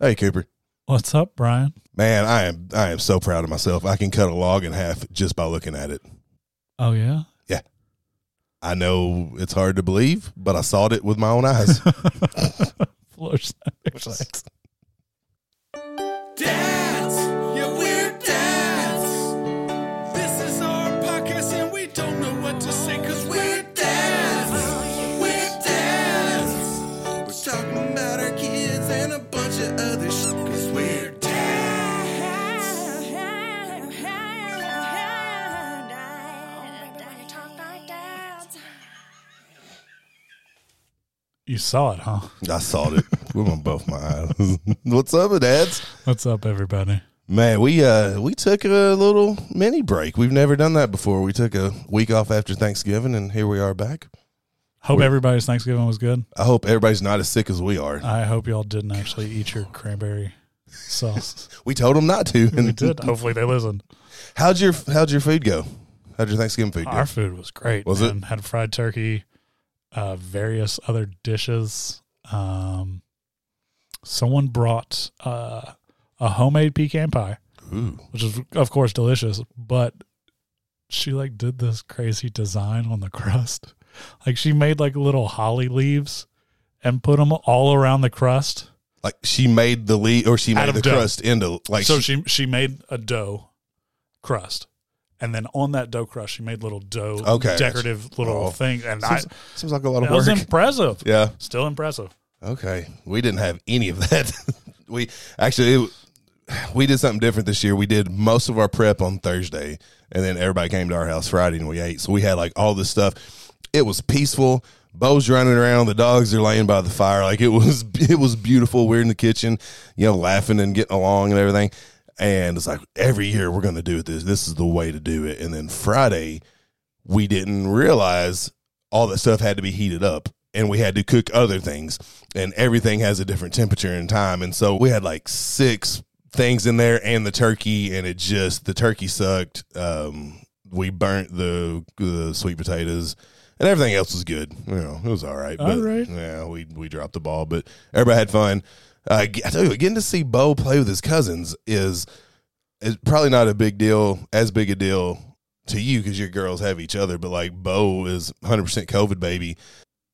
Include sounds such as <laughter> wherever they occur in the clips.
Hey, Cooper. What's up, Brian? Man, I am I am so proud of myself. I can cut a log in half just by looking at it. Oh yeah. Yeah. I know it's hard to believe, but I saw it with my own eyes. <laughs> Floor <laughs> snacks. Dads, You saw it, huh? I saw it with my, both my eyes. <laughs> What's up, dads? What's up, everybody? Man, we uh we took a little mini break. We've never done that before. We took a week off after Thanksgiving, and here we are back. Hope We're- everybody's Thanksgiving was good. I hope everybody's not as sick as we are. I hope y'all didn't actually eat your cranberry sauce. <laughs> We told them not to. and <laughs> we did. Hopefully they listened. How'd your How'd your food go? How'd your Thanksgiving food go? Our food was great. Was it? Had fried turkey, uh, various other dishes. Um, someone brought uh, a homemade pecan pie, Ooh, which is of course delicious, but she like did this crazy design on the <laughs> crust. Like she made like little holly leaves and put them all around the crust. like she made the leaf or she made the dough. crust into like so she- she she made a dough crust, and then on that dough crust, she made little dough Okay. decorative little Oh. thing, and I, seems, seems like a lot of was work. impressive. yeah. Still impressive. Okay, we didn't have any of that. <laughs> we actually it, we did something different this year. We did most of our prep on Thursday, and then everybody came to our house Friday and we ate. So we had like all this stuff. It was peaceful. Bo's running around. The dogs are laying by the fire. Like it was, <laughs> it was beautiful. We're in the kitchen, you know, laughing and getting along and everything. And it's like every year we're going to do this. This is the way to do it. And then Friday, we didn't realize all that stuff had to be heated up and we had to cook other things and everything has a different temperature and time and so we had like six things in there and the turkey and it just the turkey sucked um we burnt the the sweet potatoes and everything else was good you know it was all right All but right. yeah we we dropped the ball but everybody had fun uh, i tell you getting to see bo play with his cousins is is probably not a big deal as big a deal to you because your girls have each other, but like Bo is 100% COVID baby,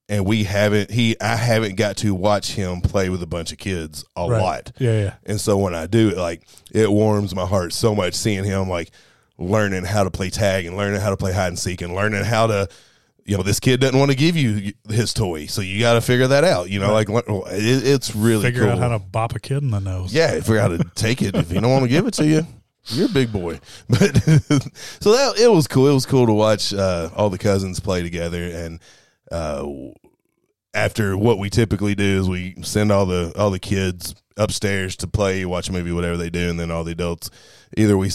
and we haven't he I haven't got to watch him play with a bunch of kids a Right. lot, Yeah, yeah. and so when I do it, like it warms my heart so much seeing him like learning how to play tag and learning how to play hide and seek and learning how to. You know, this kid doesn't want to give you his toy, so you got to figure that out. You know, like it, it's really Figure cool. out how to bop a kid in the nose. Yeah, figure out how to take it. If you don't want to give it to you, you're a big boy. <laughs> But <laughs> so that it was cool. It was cool to watch uh, all the cousins play together. And uh, after what we typically do is we send all the all the kids upstairs to play, watch a movie, whatever they do, and then all the adults either we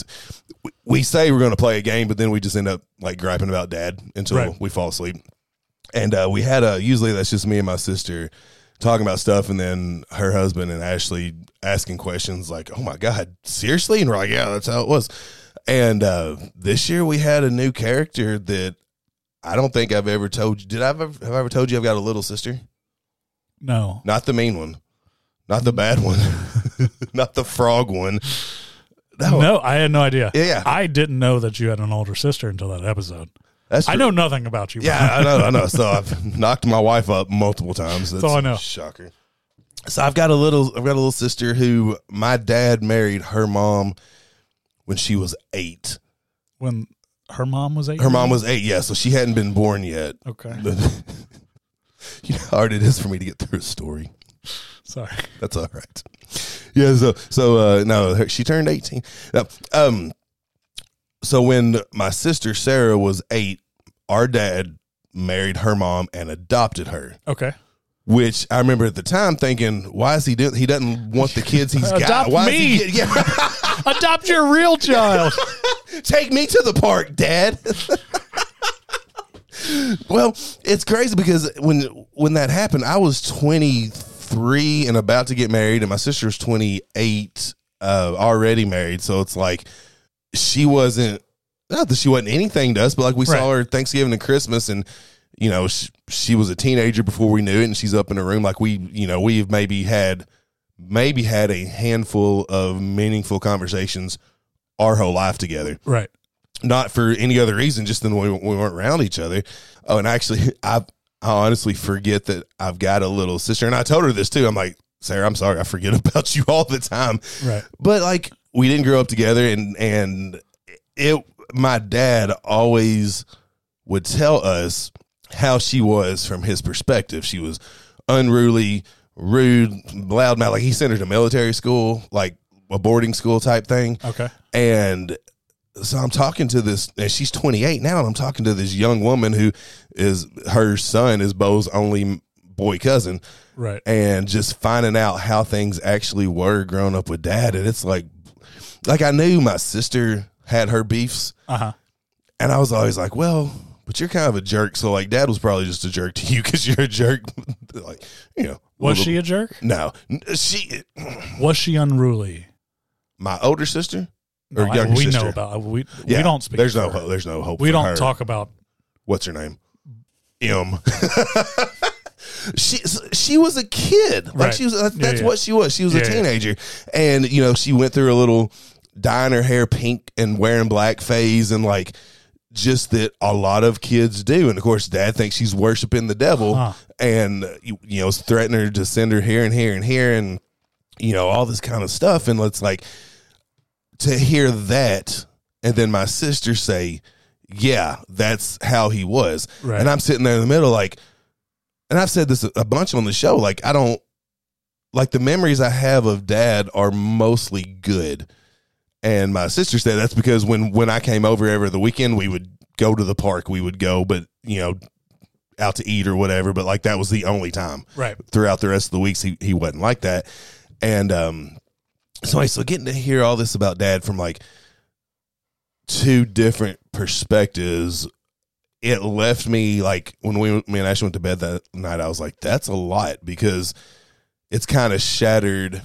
we say we're going to play a game, but then we just end up like griping about dad until Right. we fall asleep. And uh, we had a usually that's just me and my sister talking about stuff, and then her husband and Ashley asking questions like, "Oh my god, seriously?" And we're like, "Yeah, that's how it was." And uh, this year we had a new character that I don't think I've ever told you. Did I ever have I ever told you I've got a little sister? No. Not the mean one, not the bad one, <laughs> not the frog one. No, No, I had no idea. Yeah. I didn't know that you had an older sister until that episode. that's I know nothing about you. Yeah, I know, I know. <laughs> So I've knocked my wife up multiple times. That's all I know. Shocker. So I've got a little, I've got a little sister who my dad married her mom when she was eight. When her mom was eight. Her mom was eight, yeah. So she hadn't been born yet. Okay. <laughs> You know how hard it is for me to get through a story. <laughs> Sorry. That's all right. Yeah. So so uh, no, she turned eighteen. Now, um. So when my sister Sarah was eight, our dad married her mom and adopted her. Okay. Which I remember at the time thinking, why is he doing? He doesn't want the kids he's got. Adopt Why me. Is he get, yeah, <laughs> Adopt your real child. <laughs> take me to the park, Dad. well, it's crazy because when when that happened, I was twenty three and about to get married, and my sister's twenty eight, uh, already married. So it's like she wasn't. Not that she wasn't anything to us, but like we saw her Thanksgiving and Christmas, and you know she, she was a teenager before we knew it, and she's up in her room. Like we, you know, we've maybe had maybe had a handful of meaningful conversations our whole life together Right. not for any other reason, just then we, we weren't around each other. Oh, and actually, <laughs> I I honestly forget that I've got a little sister, and I told her this too. I'm like, Sarah, I'm sorry, I forget <laughs> about you all the time. Right. But like, we didn't grow up together, and and it. My dad always would tell us how she was from his perspective. She was unruly, rude, loudmouth. Like he sent her to military school, like a boarding school type thing. Okay. And so I'm talking to this, and she's 28 now, and I'm talking to this young woman who is her son is Bo's only boy cousin, Right. and just finding out how things actually were growing up with dad. And it's like, like I knew my sister had her beefs, Uh huh. and I was always like, well, but you're kind of a jerk. So like, dad was probably just a jerk to you because you're a jerk. <laughs> like, you know, Was little- she a jerk? No, she, Was she unruly? my older sister or No, I- we sister. know about we. Yeah, we don't speak. There's no, hope. there's no hope. We don't her. talk about. what's her name? M. <laughs> she she was a kid. Like Right. she was. That's, Yeah, yeah. what she was. She was Yeah, a teenager, and you know she went through a little dyeing her hair pink and wearing black phase, and like just that a lot of kids do. And of course, Dad thinks she's worshiping the devil, Huh. and you, you know threatening her to send her here and here and here, and you know all this kind of stuff. And it's like to hear that, and then my sister say, "Yeah, that's how he was," Right. and I'm sitting there in the middle, like, and I've said this a bunch on the show, like I don't like the memories I have of Dad are mostly good, and my sister said that's because when when I came over every the weekend, we would go to the park, we would go, but you know. Out to eat or whatever, but like that was the only time Right. throughout the rest of the weeks he, he wasn't like that and um so I, so getting to hear all this about dad from like two different perspectives it left me like when we me and Ashley went to bed that night I was like that's a lot because it's kind of shattered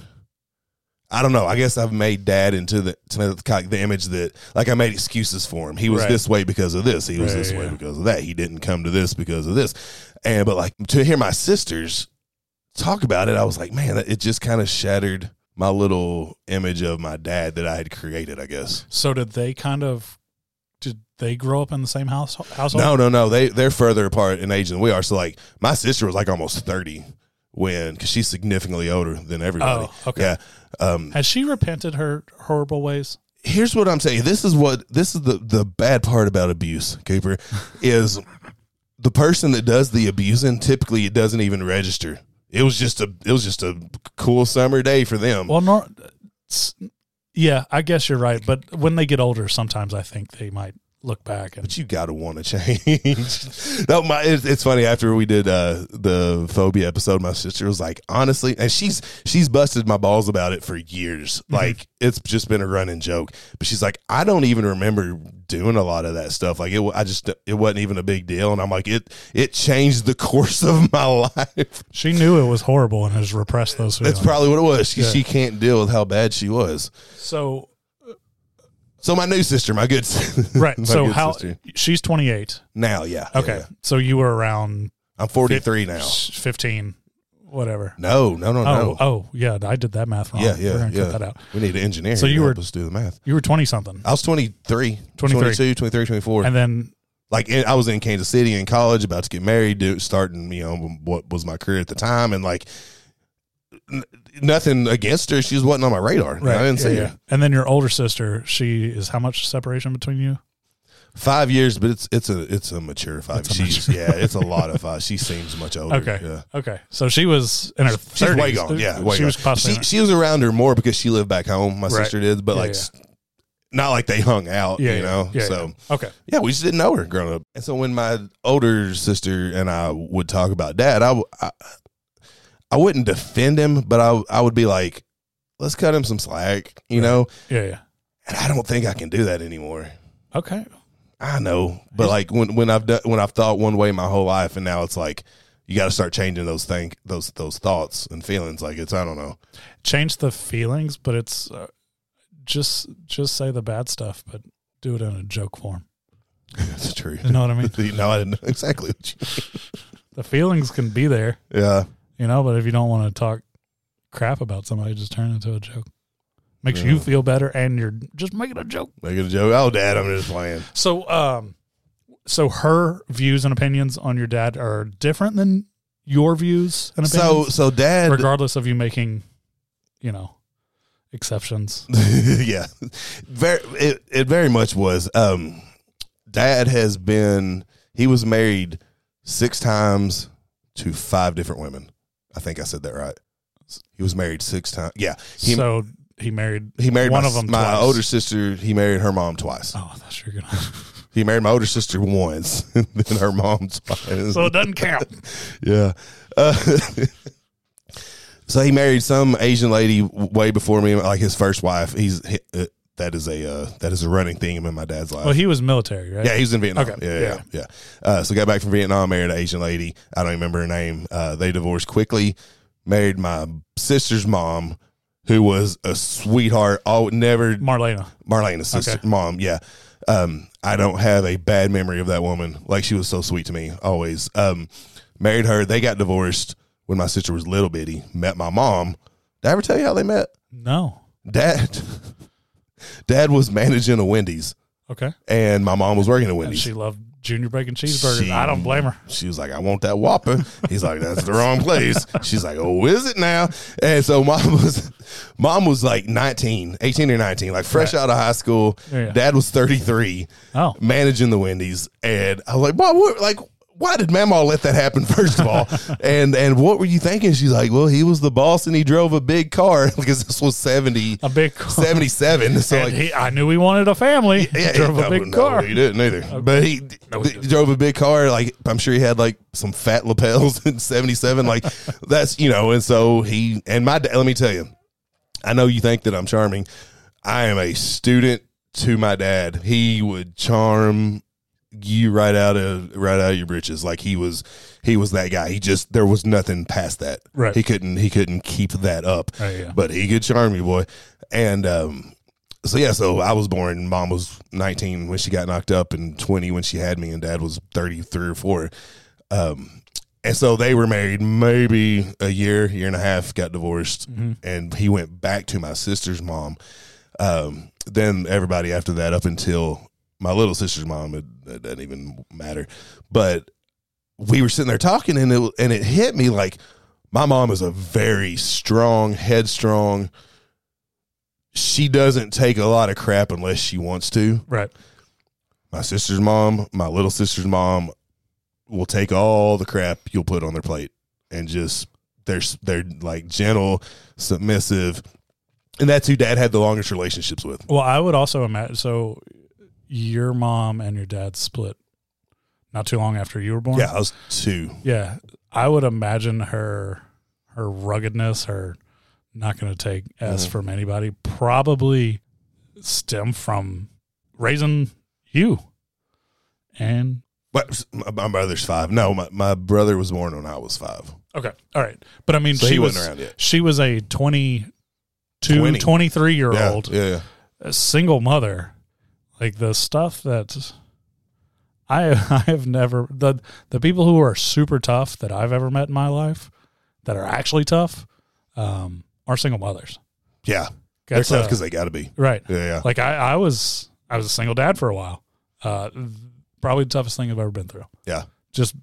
I don't know. I guess I've made dad into the to the, the image that like I made excuses for him. He was Right. this way because of this. He was Right, this way because of that. He didn't come to this because of this. And but like to hear my sisters talk about it, I was like, man, it just kind of shattered my little image of my dad that I had created. I guess. So did they kind of? Did they grow up in the same house household? No, no, no. They they're further apart in age than we are. So like my sister was like almost thirty when because she's significantly older than everybody. Oh, okay. Yeah. Um, Has she repented her horrible ways? here's what I'm saying. This is what this is the the bad part about abuse, Cooper, <laughs> is the person that does the abusing typically it doesn't even register. It was just a it was just a cool summer day for them. Well, no. s- Yeah, I guess you're right. But when they get older, sometimes I think they might look back and but you got to want to change. <laughs> no, my it's, it's funny. After we did uh, the phobia episode, my sister was like, honestly, and she's she's busted my balls about it for years. Like it's just been a running joke. But she's like, I don't even remember doing a lot of that stuff. Like it, I just it wasn't even a big deal. And I'm like, it it changed the <laughs> course of my life. she knew it was horrible and has repressed those feelings. That's probably what it was. She, Yeah. she can't deal with how bad she was. so So my new sister, my good, sister. <laughs> right. my so good how sister. she's 28. now? Yeah. Okay, yeah. so you were around I'm 43 now. 15, whatever. No, no, no, Oh, no. oh, yeah, I did that math wrong. Yeah, We're yeah, gonna yeah. cut that out. We need an engineer. So you were- us do the math. You were 20 something. I was 23, 23. 22, 23, 24. And then like in, I was in Kansas City in college, about to get married, do, starting, you know, what was my career at the time. And like n- nothing against her. She just wasn't on my radar. Right. I didn't see yeah. her. And then your older sister, she is how much separation between you? Five years, but it's it's a it's a mature five. It's a She's yeah, it's a lot of five. <laughs> She seems much older. Okay. Yeah. Okay. So she was in her 30s. She's way gone. Yeah, way she gone. was possibly she, she was around her more because she lived back home. My Right. sister did, but Yeah, like yeah. s- not like they hung out. yeah, you know. Yeah, so yeah. okay. yeah, we just didn't know her growing up. And so when my older sister and I would talk about dad, I, w- I, I wouldn't defend him, but I I would be like, let's cut him some slack, you Right. know. Yeah, yeah. And I don't think I can do that anymore. Okay. I know, but like when when I've done when I've thought one way my whole life, and now it's like you got to start changing those think those those thoughts and feelings. Like it's I don't know. Change the feelings, but it's uh, just just say the bad stuff, but do it in a joke form. <laughs> It's true. You know what I mean? <laughs> no, I didn't know exactly what you. the feelings can be there, Yeah, you know, but if you don't want to talk crap about somebody just turn it into a joke. Makes you feel better, and you're just making a joke. Make it a joke. Oh, Dad, I'm just playing. So, um, so her views and opinions on your dad are different than your views and So, opinions, so Dad, regardless of you making, you know, exceptions. <laughs> yeah, very. It, it very much was. Um, Dad has been. He was married six times to five different women. I think I said that right. He was married six times. Yeah, he so he married. he married one my, of them. My twice. older sister. He married her mom twice. Oh, I thought you were gonna. <laughs> He married my older sister once, <laughs> then her mom twice. so it doesn't count. <laughs> Yeah. Uh, so he married some Asian lady way before me, like his first wife. He's he, uh, that is a uh, that is a running theme in my dad's life. Well, he was military, right? yeah, he was in Vietnam. Okay, Yeah, yeah, yeah. yeah. Uh, so got back from Vietnam, married an Asian lady. I don't remember her name. Uh, they divorced quickly. Married my sister's mom, who was a sweetheart. Oh, never Marlena. Marlena's sister, Okay. mom. Yeah. Um, I don't have a bad memory of that woman. Like she was so sweet to me always. Um, married her. They got divorced when my sister was little bitty. Met my mom. Did I ever tell you how they met? No. Dad, <laughs> dad was managing a Wendy's Okay. and my mom was working at And Wendy's. she loved junior bacon cheeseburgers. She- I don't blame her. She was like, I want that Whopper. He's like, that's the wrong place. She's like, oh, is it now? And so mom <laughs> was, mom was like 19, 18 or 19, like fresh Right. out of high school. Yeah. Dad was 33, Oh. managing the Wendy's. And I was like, Mom, what, like, why did Mama let that happen? <laughs> First of all, and and what were you thinking? She's like, well, he was the boss and he drove a big car <laughs> because this was 70, A big car. 77. So like, he, I knew he wanted a family. He drove no, a big no, car. he didn't either. But he, he drove a big car. Like I'm sure he had like some fat lapels <laughs> in '77. Like that's you know. And so he and my dad. Let me tell you, I know you think that I'm charming. I am a student to my dad. He would charm you right out of right out of your britches. Like he was he was that guy. He just there was nothing past that. Right. He couldn't he couldn't keep that up. Right, yeah. But he could charm you, boy. And um so yeah, so I was born. Mom was 19 when she got knocked up, and 20 when she had me, and Dad was 33 or four. Um, and so they were married maybe a year, year and a half. Got divorced, and he went back to my sister's mom. Um, then everybody after that, up until my little sister's mom, it, it doesn't even matter. But we were sitting there talking, and it and it hit me like my mom is a very strong, headstrong. She doesn't take a lot of crap unless she wants to. Right. My sister's mom, my little sister's mom, will take all the crap you'll put on their plate and just they're they're like gentle, submissive, and that's who Dad had the longest relationships with. Well, I would also imagine. So, your mom and your dad split not too long after you were born. Yeah, I was two. Yeah. I would imagine her her ruggedness, her not going to take S Mm-hmm. from anybody, probably stem from raising you. And But my, my brother's five. No, my, my brother was born when I was five. okay, all right. But I mean, So she was wasn't around yet. she was a 22, 20. 23 year old yeah, yeah. a single mother. Like the stuff that I <laughs> I have never the the people who are super tough that I've ever met in my life that are actually tough um, are single mothers. Yeah, they're That's, tough because they got to be. right. Yeah, yeah. Like I, I was I was a single dad for a while. Uh, probably the toughest thing I've ever been through. Yeah. Just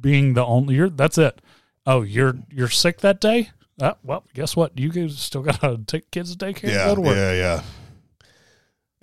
being the only you're that's it. Oh, you're you're sick that day? Uh, well, guess what? You guys still gotta <laughs> take kids to daycare yeah, go to work. yeah, yeah.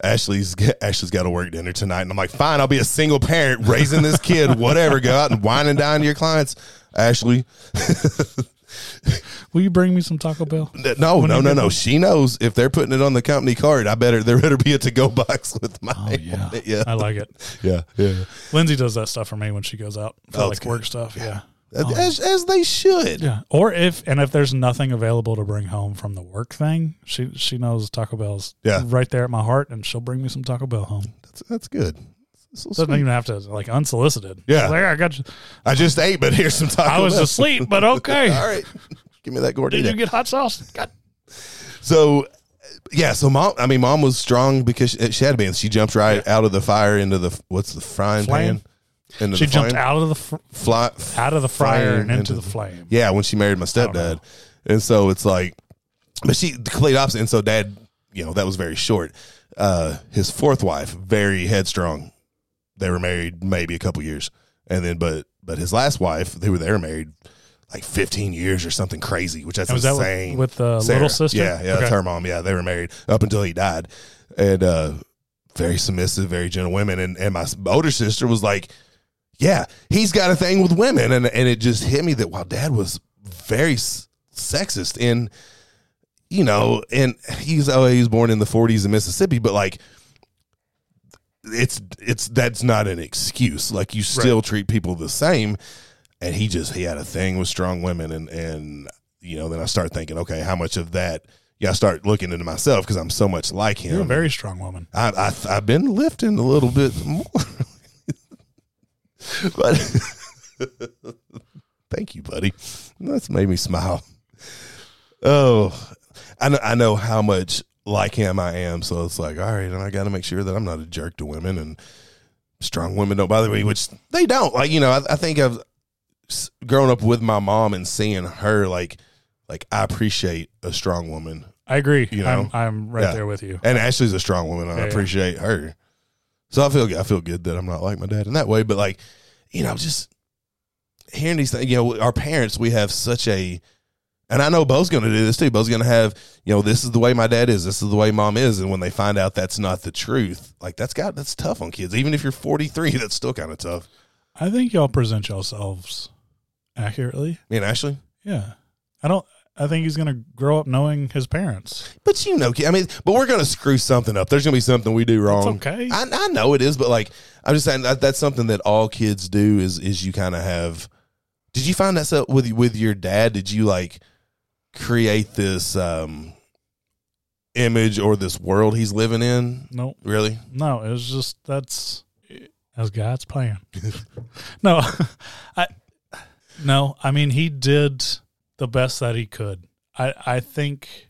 Ashley's Ashley's got to work dinner tonight, and I'm like, fine, I'll be a single parent raising this kid. <laughs> Whatever, go out and wine and dine to your clients. Ashley, <laughs> Will you bring me some Taco Bell? no, When no, no, no. She knows if they're putting it on the company card, I better there better be a to go box <laughs> with my Oh yeah, yeah, I like it. yeah, yeah. Lindsay does that stuff for me when she goes out for Oh, like work stuff. Yeah. Um, as as they should. Yeah. Or if and if there's nothing available to bring home from the work thing, she she knows Taco Bell's Yeah. right there at my heart and she'll bring me some Taco Bell home. That's that's good. So Doesn't sweet. even have to like unsolicited. Yeah. Like, I got you. I just ate, but here's some Taco I was Bell. asleep, but okay. <laughs> All right, give me that gordita. Did you get hot sauce? God. So, yeah. So mom, I mean, mom was strong because she, she had to be. And she jumped right out of the fire into the what's the frying Flame? pan. Into She jumped flame? out of the fr- Fly, out of the fryer Fire and into into the flame. Yeah, when she married my stepdad, and so it's like but she the complete opposite. And so dad, you know, that was very short. Uh, his fourth wife, very headstrong. They were married maybe a couple years, and then but but his last wife, they were they were married like 15 years or something crazy, which that's And was that with- insane. with the Sarah. little sister? Yeah, yeah, Okay. that's her mom. Yeah, they were married up until he died, and uh, very submissive, very gentle women. And and my older sister was like, yeah, he's got a thing with women, and and it just hit me that while dad was very sexist in, you know, and he's oh he was born in the 40s in Mississippi, but like. It's it's that's not an excuse. Like you still treat people the same, and he just he had a thing with strong women and and you know then i start thinking okay how much of that yeah i start looking into myself because i'm so much like him You're a very strong woman. I, I i've been lifting a little bit more <laughs> <laughs> but <laughs> thank you buddy that's made me smile oh I know, I know how much like him i am so it's like all right and i got to make sure that i'm not a jerk to women and strong women don't bother me which they don't like you know i, I think i've growing up with my mom and seeing her like like I appreciate a strong woman I agree. You know? I'm, I'm right Yeah. there with you. and Ashley's a strong woman I Yeah, yeah. appreciate her. So I feel I feel good that I'm not like my dad in that way but like you know just hearing these things you know our parents we have such a and I know Bo's going to do this too. Bo's going to have, you know, this is the way my dad is. This is the way mom is. And when they find out that's not the truth, like that's got that's tough on kids. Even if you're 43, <laughs> that's still kind of tough. I think y'all present yourselves accurately. Me and Ashley. Yeah. I don't. I think he's gonna grow up knowing his parents. But you know, I mean, but we're gonna screw something up. There's gonna be something we do wrong. okay. I, I know it is, but like I'm just saying that that's something that all kids do. Is is you kind of have. Did you find that so with with your dad? Did you like create this um image or this world he's living in? No, Really? no. It was just that's that's God's plan. <laughs> no, <laughs> I no. I mean, he did the best that he could. I I think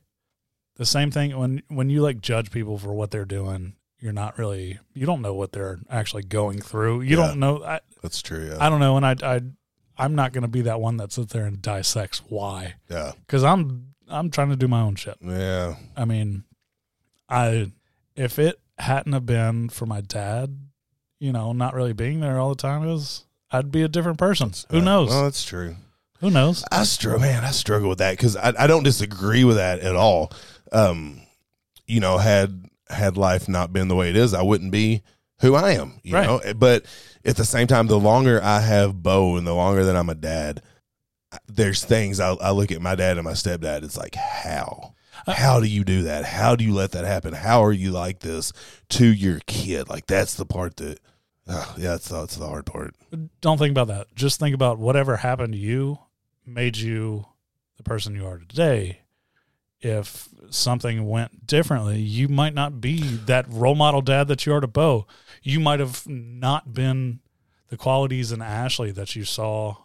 the same thing when when you like judge people for what they're doing. You're not really. You don't know what they're actually going through. You Yeah. don't know. I, That's true. Yeah. I don't know, and I, I, I'm not going to be that one that sits there and dissects why, yeah. because I'm, I'm trying to do my own shit. Yeah. I mean, I, if it hadn't have been for my dad, you know, not really being there all the time, is I'd be a different person. Who Yeah. knows? Well, that's true. Who knows? I struggle, man. I struggle with that because I, I don't disagree with that at all. Um, you know, had had life not been the way it is, I wouldn't be who I am. You Right. know, but at the same time, the longer I have Bo and the longer that I'm a dad, there's things I, I look at my dad and my stepdad. It's like how. How do you do that? How do you let that happen? How are you like this to your kid? Like that's the part that, uh, yeah, that's that's the hard part. Don't think about that. Just think about whatever happened to you made you the person you are today. If something went differently, you might not be that role model dad that you are to Bo. You might have not been the qualities in Ashley that you saw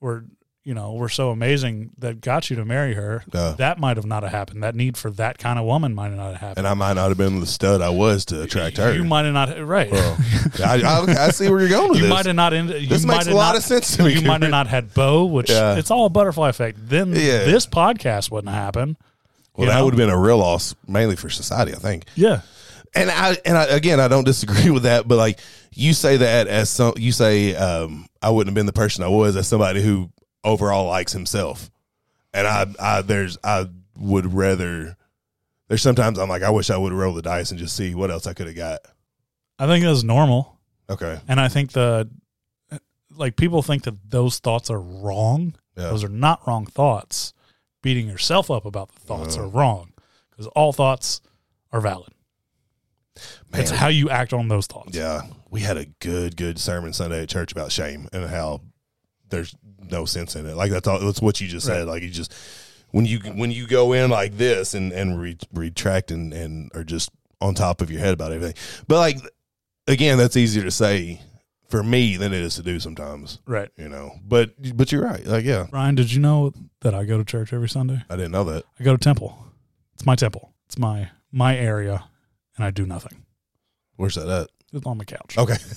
were, you know, were so amazing that got you to marry her. Yeah. That might have not have happened. That need for that kind of woman might not have happened. And I might not have been the stud I was to attract her. You might have not right. Well, I, I, I see where you're going with <laughs> you this. might have not ended. You This might makes a lot not- of sense to me. You might have not had Bo, which Yeah. it's all a butterfly effect. Then Yeah. this podcast wouldn't happen. well, that know? would have been a real loss, mainly for society, I think. Yeah, And I and I, again, I don't disagree <laughs> with that, but like you say that as some, you say um, I wouldn't have been the person I was as somebody who overall likes himself, and I, I there's I would rather. There's sometimes I'm like I wish I would roll the dice and just see what else I could have got. I think that's normal, Okay, and I think the like people think that those thoughts are wrong. yeah, Those are not wrong thoughts. Beating yourself up about the thoughts are wrong because all thoughts are valid. Man. It's how you act on those thoughts. Yeah, we had a good, good sermon Sunday at church about shame and how there's no sense in it. Like that's all. That's what you just said. Like you just when you when you go in like this and and re, retract and and are just on top of your head about everything. But like again, that's easier to say for me than it is to do sometimes. Right. You know. But but you're right. Like yeah, Brian, did you know that I go to church every Sunday? I didn't know that. I go to temple. It's my temple. It's my my area, and I do nothing. Where's that at? It's on the couch. Okay, <laughs>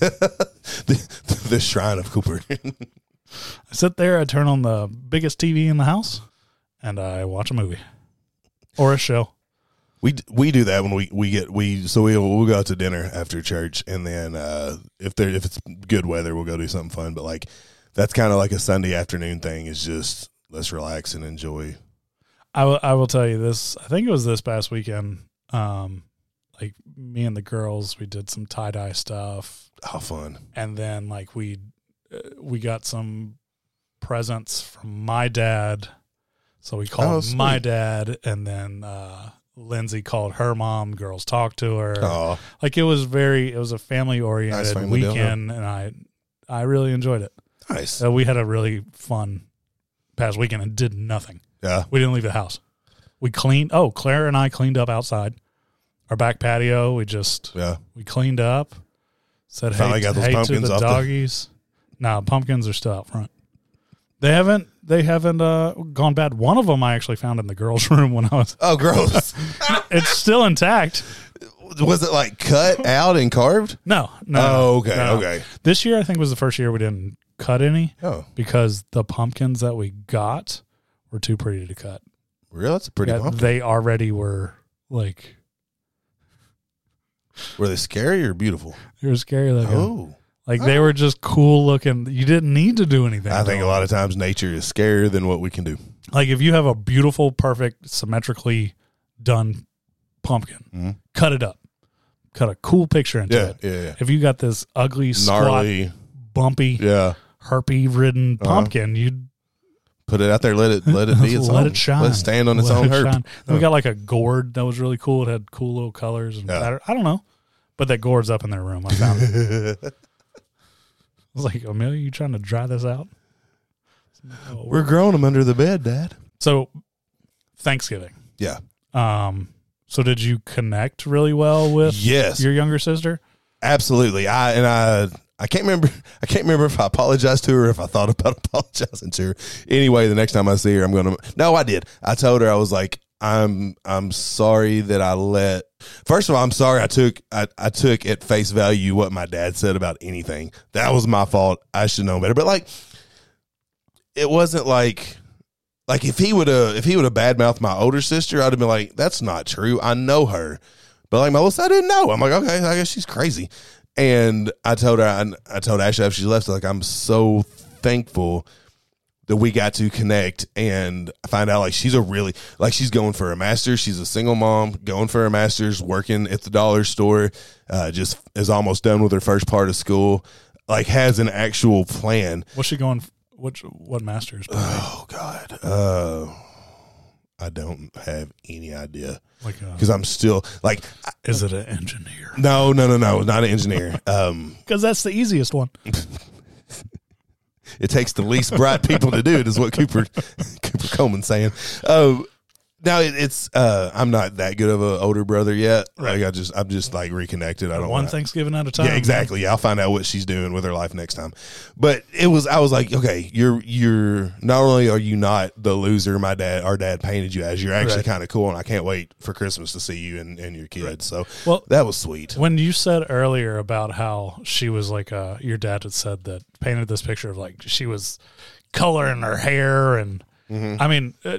the, the shrine of Cooper. <laughs> I sit there. I turn on the biggest TV in the house, and I watch a movie. or a show. We we do that when we, we get we so we we'll go out to dinner after church and then uh, if there if it's good weather we'll go do something fun but like that's kind of like a Sunday afternoon thing is just let's relax and enjoy. I will. I will tell you this. I think it was this past weekend. Um, like me and the girls, we did some tie dye stuff, How fun! and then like we we got some presents from my dad. So we called Oh, my dad, and then uh, Lindsay called her mom. Girls talked to her. Oh, Like it was very. It was a family oriented Nice deal, weekend, and I I really enjoyed it. nice. So we had a really fun past weekend and did nothing. Yeah, We didn't leave the house. We cleaned. Oh, Claire and I cleaned up outside our back patio. We just yeah. we cleaned up. Said Finally hey, got those hey to pumpkins the off the- doggies. Nah, pumpkins are still out front. They haven't. They haven't uh, gone bad. One of them I actually found in the girls' <laughs> room when I was. Oh, gross. <laughs> It's still intact. Was it like cut out and carved? No, no. Oh, okay, no. okay. This year I think was the first year we didn't cut any Oh, because the pumpkins that we got were too pretty to cut. really? That's a pretty Yeah, they already were like Were they scary or beautiful? they were scary looking. Oh, Like they were just cool looking. You didn't need to do anything. I to think a them. lot of times nature is scarier than what we can do. Like if you have a beautiful, perfect, symmetrically done pumpkin, Mhm. cut it up. Cut a cool picture into Yeah, it. yeah, yeah. If you got this ugly, squat, Gnarly. bumpy, Yeah. herpy ridden Uh-huh. pumpkin, you'd Put it out there. Let it let it <laughs> be its let own. it shine. Let it stand on its Let own it herb. shine. Then we got like a gourd that was really cool. It had cool little colors and Yeah. pattern. I don't know. But that gourd's up in their room. I found it. <laughs> <laughs> I was like, Amelia, you trying to dry this out? <laughs> We're growing them under the bed, Dad. So Thanksgiving. Yeah. Um, so did you connect really well with Yes. your younger sister? Absolutely. I and I I can't remember <laughs> I can't remember if I apologized to her if I thought about apologizing to her. Anyway, the next time I see her I'm gonna No, I did. I told her I was like, I'm I'm sorry that I let First of all, I'm sorry I took I, I took at face value what my dad said about anything. That was my fault. I should know better. But like it wasn't like like if he would have if he would have badmouthed my older sister, I'd have been like, That's not true. I know her. But like my little sister, I didn't know. I'm like, okay, I guess she's crazy. And I told her, I, I told Ashley after she left, like, I'm so thankful that we got to connect and find out like she's a really like she's going for a master's. She's a single mom going for a master's, working at the dollar store. Uh, just is almost done with her first part of school. Like has an actual plan. What's she going? What what masters? Oh God, uh, I don't have any idea like, uh, because I'm still like, is it an engineer? no, no, no, no, not an engineer. <laughs> Um, Because that's the easiest one. <laughs> it takes the least bright people to do it is what Cooper <laughs> Cooper Coleman's saying. Um, now it, it's uh, I'm not that good of an older brother yet. Like I just I'm just like reconnected. I don't One wanna- Thanksgiving at a time. Yeah, exactly. Yeah, I'll find out what she's doing with her life next time. But it was I was like, okay, you're you're not only are you not the loser my dad our dad painted you as, you're actually Right. kind of cool and I can't wait for Christmas to see you and, and your kids. So Well- that was sweet. When you said earlier about how she was like, uh, your dad had said that painted this picture of like she was coloring her hair and Mm-hmm. I mean, uh,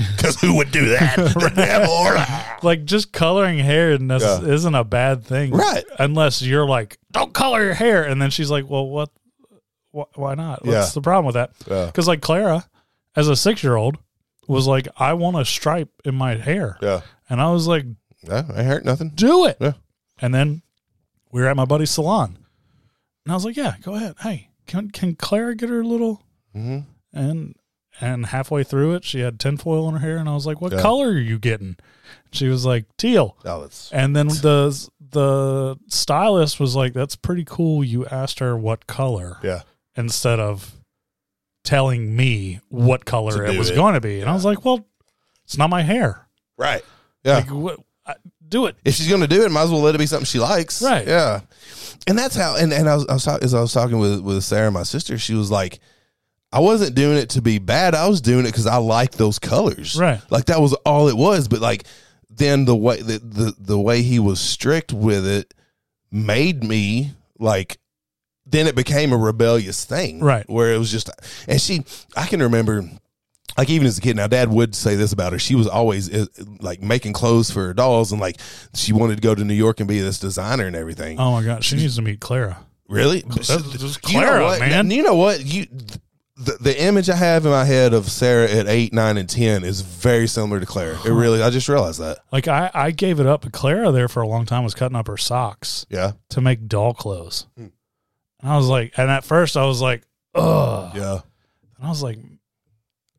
<laughs> Because who would do that? <laughs> <laughs> The devil. like just coloring hair nec- Yeah. isn't a bad thing, Right. Unless you're like, don't color your hair, and then she's like, well, what? Wh- why not? What's Yeah. the problem with that? Yeah. Because like Clara, as a six year old, was like, I want a stripe in my hair, Yeah. and I was like, Yeah, I hurt nothing. do it. Yeah. And then we were at my buddy's salon, and I was like, yeah, go ahead. Hey, can can Clara get her little? Mm-hmm. And and halfway through it, she had tinfoil in her hair, and I was like, what Yeah. color are you getting? She was like teal. Oh, that's And then the the stylist was like, "That's pretty cool." You asked her what color yeah. instead of telling me what color it was going to be, and I was like, "Well, it's not my hair. Right. Yeah. Like, what, I, do it." if she's going to do it, might as well let it be something she likes. Right. Yeah. And that's how. And and I was, I was as I was talking with with Sarah, my sister, she was like, I wasn't doing it to be bad. I was doing it because I liked those colors. Right. Like that was all it was. But like then the way the the, the way he was strict with it made me like. Then it became a rebellious thing, Right. Where it was just, and she, I can remember. like even as a kid, now dad would say this about her. She was always uh, like making clothes for her dolls, and like she wanted to go to New York and be this designer and everything. Oh my god, she needs to meet Clara. Really? That's just you know Clara, what, man. You know what? You the, the image I have in my head of Sarah at eight, nine, and ten is very similar to Clara. It really. I just realized that. Like I, I gave it up, but Clara there for a long time was cutting up her socks Yeah. to make doll clothes. Hmm. And I was like, and at first I was like, ugh. Yeah. And I was like,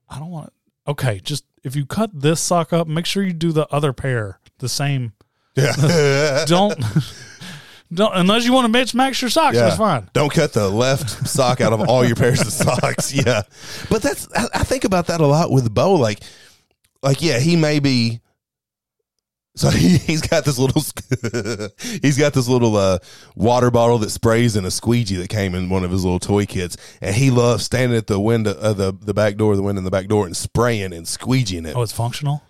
I don't want. Okay, just if you cut this sock up, make sure you do the other pair the same. Yeah. <laughs> Don't, <laughs> don't unless you want to mix match your socks. Yeah. That's fine. Don't cut the left <laughs> sock out of all your pairs of socks. <laughs> Yeah, but that's I, I think about that a lot with Bo. Like, like yeah, he may be. So <laughs> he, he's got this little, he's got this little uh, water bottle that sprays in a squeegee that came in one of his little toy kits, and he loves standing at the window, uh, the the back door, the window in the back door, and spraying and squeegeeing it. Oh, it's functional.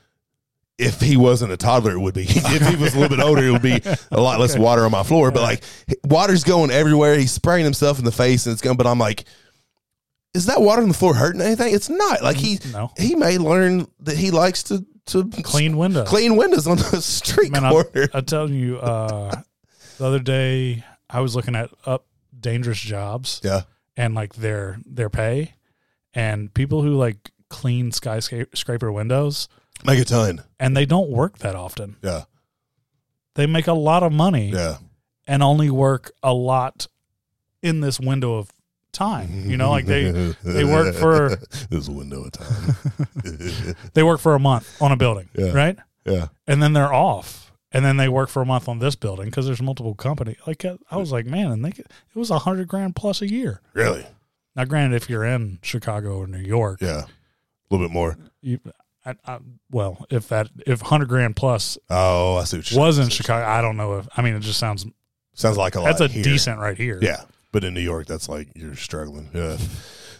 If he wasn't a toddler, it would be. <laughs> if he was a little bit older, it would be a lot less water on my floor. But like water's going everywhere. He's spraying himself in the face, and it's going. But I'm like, is that water on the floor hurting anything? It's not. Like he No. he may learn that he likes to to Clean windows, clean windows on the <laughs> street Man, I, corner. I tell you, uh, the other day I was looking at up dangerous jobs yeah, and like their their pay, and people who like clean skyscraper windows, make a ton. and they don't work that often. Yeah, They make a lot of money yeah, and only work a lot in this window of time. You know, like they they work <laughs> for this window of time. <laughs> they work for a month on a building, Yeah. right? yeah, And then they're off. And then they work for a month on this building because there's multiple company. Like uh, I was like, man, and they could, it was a hundred grand plus a year. really. Now, granted, if you're in Chicago or New York, Yeah, a little bit more. you, I, I, well, if that if hundred grand plus Oh, I see what you're was in. Chicago, I don't know if I mean it just sounds Sounds like a lot. that's a here. decent right here. Yeah, but in New York, that's like you're struggling. Yeah.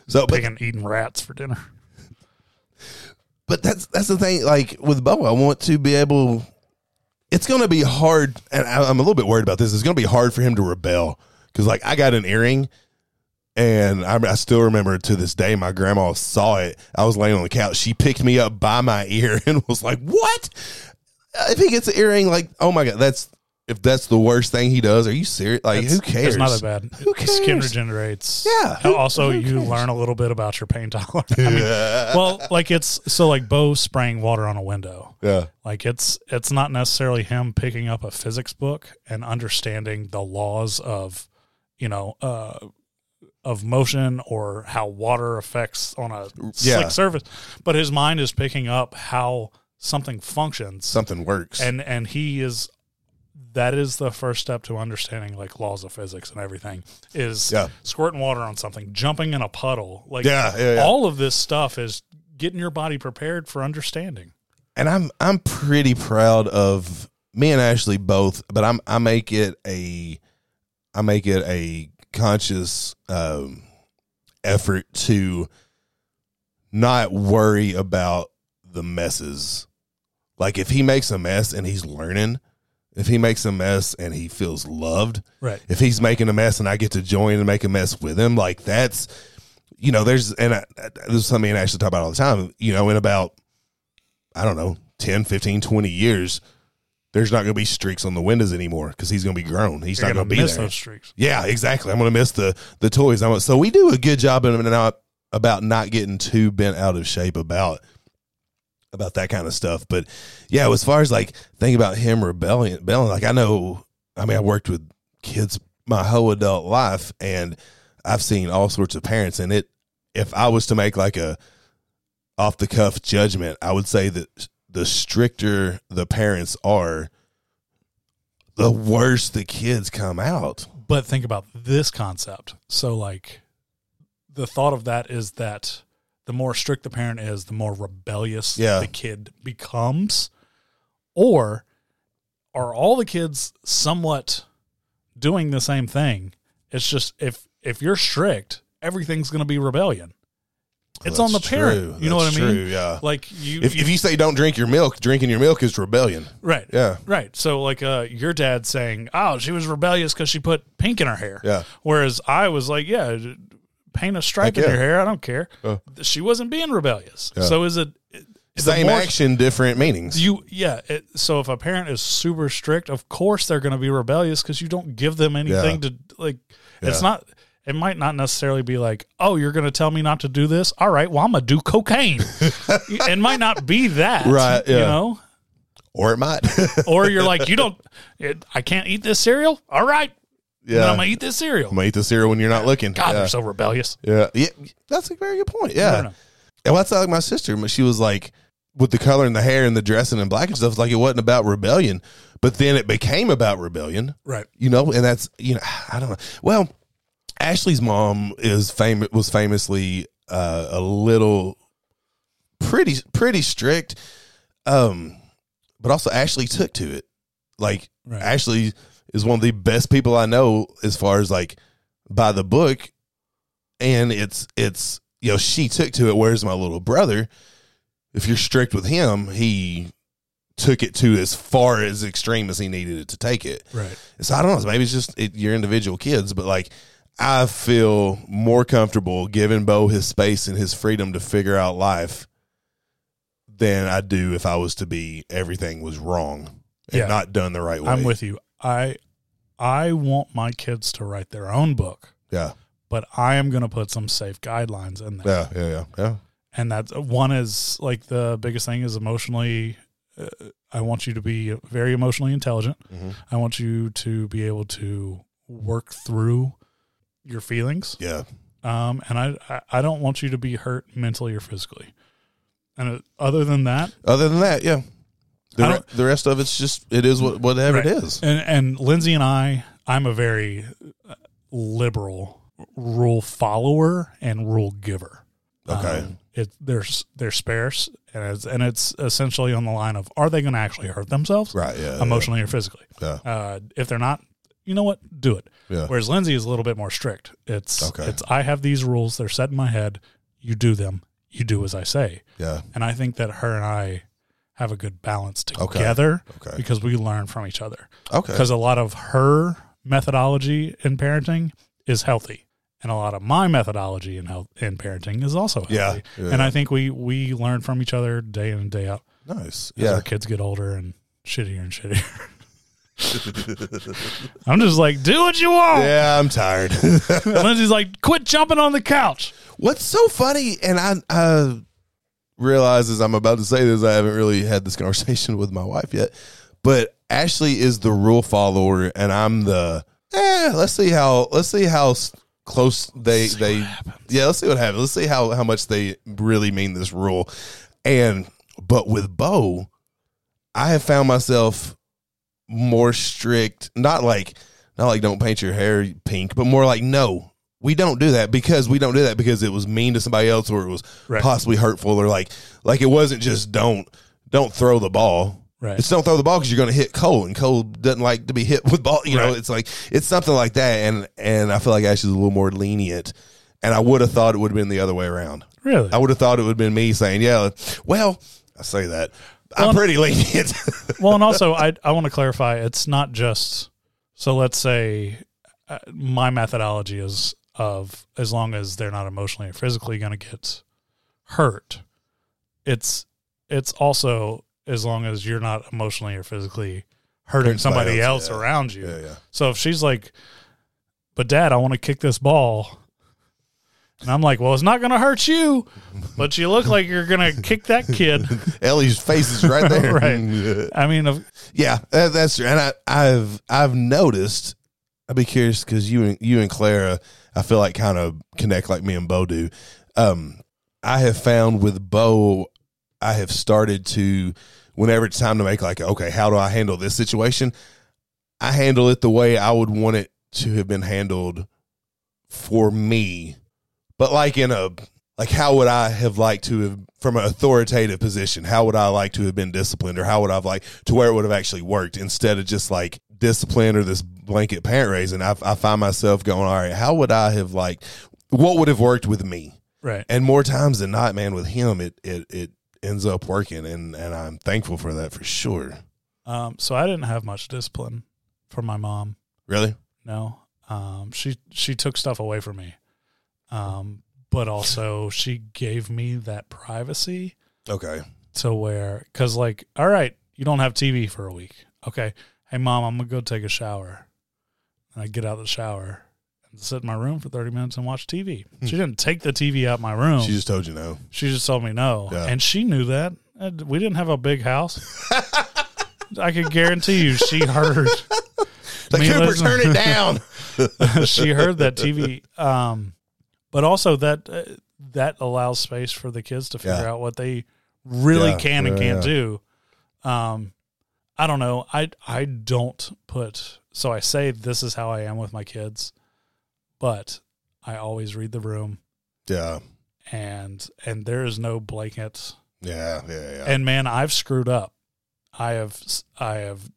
So, but, eating rats for dinner. <laughs> but that's that's the thing. Like with Bo, I want to be able. It's going to be hard, and I- I'm a little bit worried about this. It's going to be hard for him to rebel because, like, I got an earring, and I, I still remember to this day. My grandma saw it. I was laying on the couch. She picked me up by my ear <laughs> and was like, "What? If he gets an earring, like, oh my god, that's if that's the worst thing he does. Are you serious? Like, It's- who cares? It's not that bad. Who cares? Skin regenerates. Yeah, who- also, who you learn a little bit about your pain <laughs> tolerance. I mean, <laughs> well, like it's so like Bo spraying water on a window. Yeah, Like it's it's not necessarily him picking up a physics book and understanding the laws of, you know, uh, of motion or how water affects on a Yeah. slick surface, but his mind is picking up how something functions, something works. and and he is. That is the first step to understanding like laws of physics and everything is Yeah. squirting water on something, jumping in a puddle. Like Yeah, yeah, yeah. all of this stuff is getting your body prepared for understanding. and I'm I'm pretty proud of me and Ashley both, but I'm I make it a I make it a conscious um, effort to not worry about the messes. Like if he makes a mess and he's learning, if he makes a mess and he feels loved, Right. if he's making a mess and I get to join and make a mess with him, like that's, you know, there's, and I, this is something I actually talk about all the time, you know, in about, I don't know, 10, 15, 20 years, there's not going to be streaks on the windows anymore because he's going to be grown. He's You're not gonna be miss there. those streaks. Yeah, exactly. I'm going to miss the the toys. I'm, so we do a good job of not about not getting too bent out of shape about about that kind of stuff. But yeah, as far as like thinking about him rebelling, rebelling, like I know, I mean, I worked with kids my whole adult life, and I've seen all sorts of parents. And it, if I was to make like a off the cuff judgment, I would say that the stricter the parents are, the worse the kids come out. But think about this concept. So, like, the thought of that is that the more strict the parent is, the more rebellious Yeah. the kid becomes. Or are all the kids somewhat doing the same thing? It's just if if you're strict, everything's going to be rebellion. It's on the parent. true. You know what I mean? true, yeah. Like you, If, you if you say don't drink your milk, drinking your milk is rebellion. right, Yeah. Right. So like uh your dad saying, "Oh, she was rebellious cuz she put pink in her hair." Yeah. Whereas I was like, "Yeah, paint a stripe Heck in yeah. your hair. I don't care. Uh. she wasn't being rebellious. Yeah. So is it Same more- action, different meanings. You yeah. It, so if a parent is super strict, of course they're going to be rebellious because you don't give them anything to like. It's not. It might not necessarily be like, oh, you're going to tell me not to do this. All right, well, I'm going to do cocaine. <laughs> it might not be that, Right, You know, or it might. <laughs> or you're like, <laughs> you don't. It, I can't eat this cereal. All right, yeah. I'm going to eat this cereal. I'm gonna eat the cereal when you're not looking. God, yeah. they're so rebellious. yeah. yeah. That's a very good point. Yeah. And that's like my sister. but She was like, with the color and the hair and the dressing and black and stuff, like it wasn't about rebellion, but then it became about rebellion. Right. You know, and that's you know, I don't know. Well, Ashley's mom is famous was famously uh, a little pretty pretty strict, um, but also Ashley took to it. Like Right. Ashley is one of the best people I know as far as like by the book, and it's it's you know she took to it. Whereas my little brother, if you're strict with him, he took it to as far as extreme as he needed it to take it. Right. So I don't know. Maybe it's just it, your individual kids, but like I feel more comfortable giving Bo his space and his freedom to figure out life than I do if I was to be everything was wrong and Yeah. not done the right way. I'm with you. I I want my kids to write their own book, yeah, but I am going to put some safe guidelines in there. yeah, yeah, yeah, yeah. And that's one is like the biggest thing is emotionally. Uh, I want you to be very emotionally intelligent. Mhm. I want you to be able to work through your feelings. Yeah, Um, and I, I don't want you to be hurt mentally or physically. And uh, other than that, Other than that, yeah. The, re- the rest of it's just it is what whatever Right. it is. And and Lindsay and I, I'm a very uh, liberal rule follower and rule giver. Okay. Um, it there's they're sparse and it's and it's essentially on the line of are they going to actually hurt themselves Right. Yeah. emotionally or physically? Yeah. Uh, if they're not, you know what, do it. Yeah. Whereas Lindsay is a little bit more strict. It's Okay. it's I have these rules. They're set in my head. You do them. You do as I say. Yeah. And I think that her and I have a good balance Okay. together Okay. because we learn from each other Okay. because a lot of her methodology in parenting is healthy and a lot of my methodology in health in parenting is also healthy. Yeah, yeah. And I think we we learn from each other day in and day out Nice. as Yeah. our kids get older and shittier and shittier. <laughs> <laughs> I'm just like, do what you want. Yeah, I'm tired. <laughs> Lindsay's like, quit jumping on the couch. What's so funny, and I, I realize as I'm about to say this, I haven't really had this conversation <laughs> with my wife yet, but Ashley is the rule follower, and I'm the. Eh, let's see how let's see how close they they yeah let's see what happens let's see how how much they really mean this rule and but with bo i have found myself more strict not like not like don't paint your hair pink but more like no we don't do that because we don't do that because it was mean to somebody else or it was Right. possibly hurtful or like like it wasn't just don't don't throw the ball Right. it's don't throw the ball because you're going to hit Cole, and Cole doesn't like to be hit with ball. You know, it's like it's something like that, and and I feel like Ashley's a little more lenient, and I would have thought it would have been the other way around. Really? I would have thought it would have been me saying, "Yeah, well, I say that I'm Well, pretty lenient." <laughs> well, and also I I want to clarify. It's not just so. Let's say uh, my methodology is of as long as they're not emotionally or physically going to get hurt. It's it's also as long as you're not emotionally or physically hurting somebody else, else yeah. around you. yeah, yeah. So if she's like, "But Dad, I want to kick this ball," and I'm like, "Well, it's not going to hurt you, but you look like you're going to kick that kid." <laughs> Ellie's face is right there. <laughs> Right. <laughs> I mean, Yeah, that, that's true. And I, I've I've noticed. I'd be curious because you and you and Clara, I feel like kind of connect like me and Bo do. Um, I have found with Bo, I have started to whenever it's time to make like okay, how do I handle this situation? I handle it the way I would want it to have been handled for me, but like in a like how would I have liked to have from an authoritative position? How would I like to have been disciplined, or how would I have like to where it would have actually worked instead of just like discipline or this blanket parent raising? I, I find myself going, all right, how would I have like What would have worked with me? right. And more times than not, man, with him, it it it ends up working, and and I'm thankful for that for sure. Um, so I didn't have much discipline from my mom. Really? No, um, she she took stuff away from me. Um, but also she gave me that privacy Okay. to where, cause like, all right, you don't have TV for a week. Okay. Hey mom, I'm gonna go take a shower. And I get out of the shower and sit in my room for 30 minutes and watch TV. She didn't take the TV out my room. She just told you no. She just told me no, Yeah. and she knew that. And We didn't have a big house. I could guarantee you, she heard. <laughs> Like me Cooper, turn it down. <laughs> she heard that TV. Um, but also that uh, that allows space for the kids to figure Yeah. out what they really Yeah, can and can't do. Um, I don't know. I I don't put. So I say this is how I am with my kids, but I always read the room, yeah. and and there is no blanket. Yeah. Yeah. Yeah. And man, I've screwed up. I have I have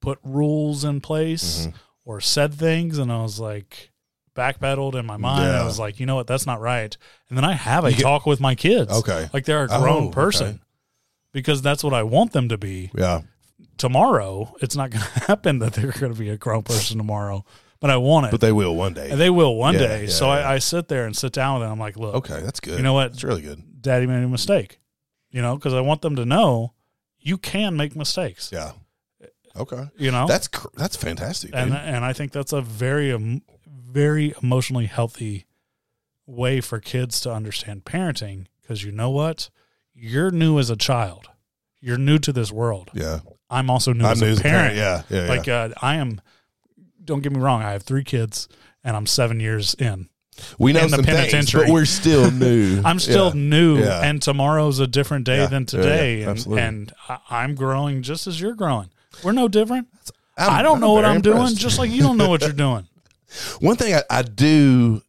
put rules in place Mhm. or said things, and I was like backpedaled in my mind. I was like, you know what, that's not right. And then I have a get- talk with my kids. Okay. like they're a Oh, grown okay. person because that's what I want them to be. Yeah. Tomorrow, it's not going <laughs> to happen that they're going to be a grown person tomorrow, but I want it. But they will one day. and they will one Yeah, day. yeah, so yeah. I, I sit there and sit down with them. I'm like, look, okay. That's good. you know what? It's really good. Daddy made a mistake. You know, because I want them to know you can make mistakes. Yeah. Okay. You know, That's cr- that's fantastic. Dude. and and I think that's a very um, very emotionally healthy way for kids to understand parenting because you know what you're new as a child you're new to this world yeah. i'm also new I'm as new a as a parent. Yeah. Yeah. like yeah. uh, i am don't get me wrong i have three kids and i'm seven years in we know in the some things, penitentiary. but we're still <laughs> new. i'm still Yeah. new Yeah. and tomorrow's a different day Yeah. than today and, Absolutely. and I- i'm growing just as you're growing we're no different I'm- I don't know what I'm doing, just like you don't know what you're doing. <laughs> One thing I, I do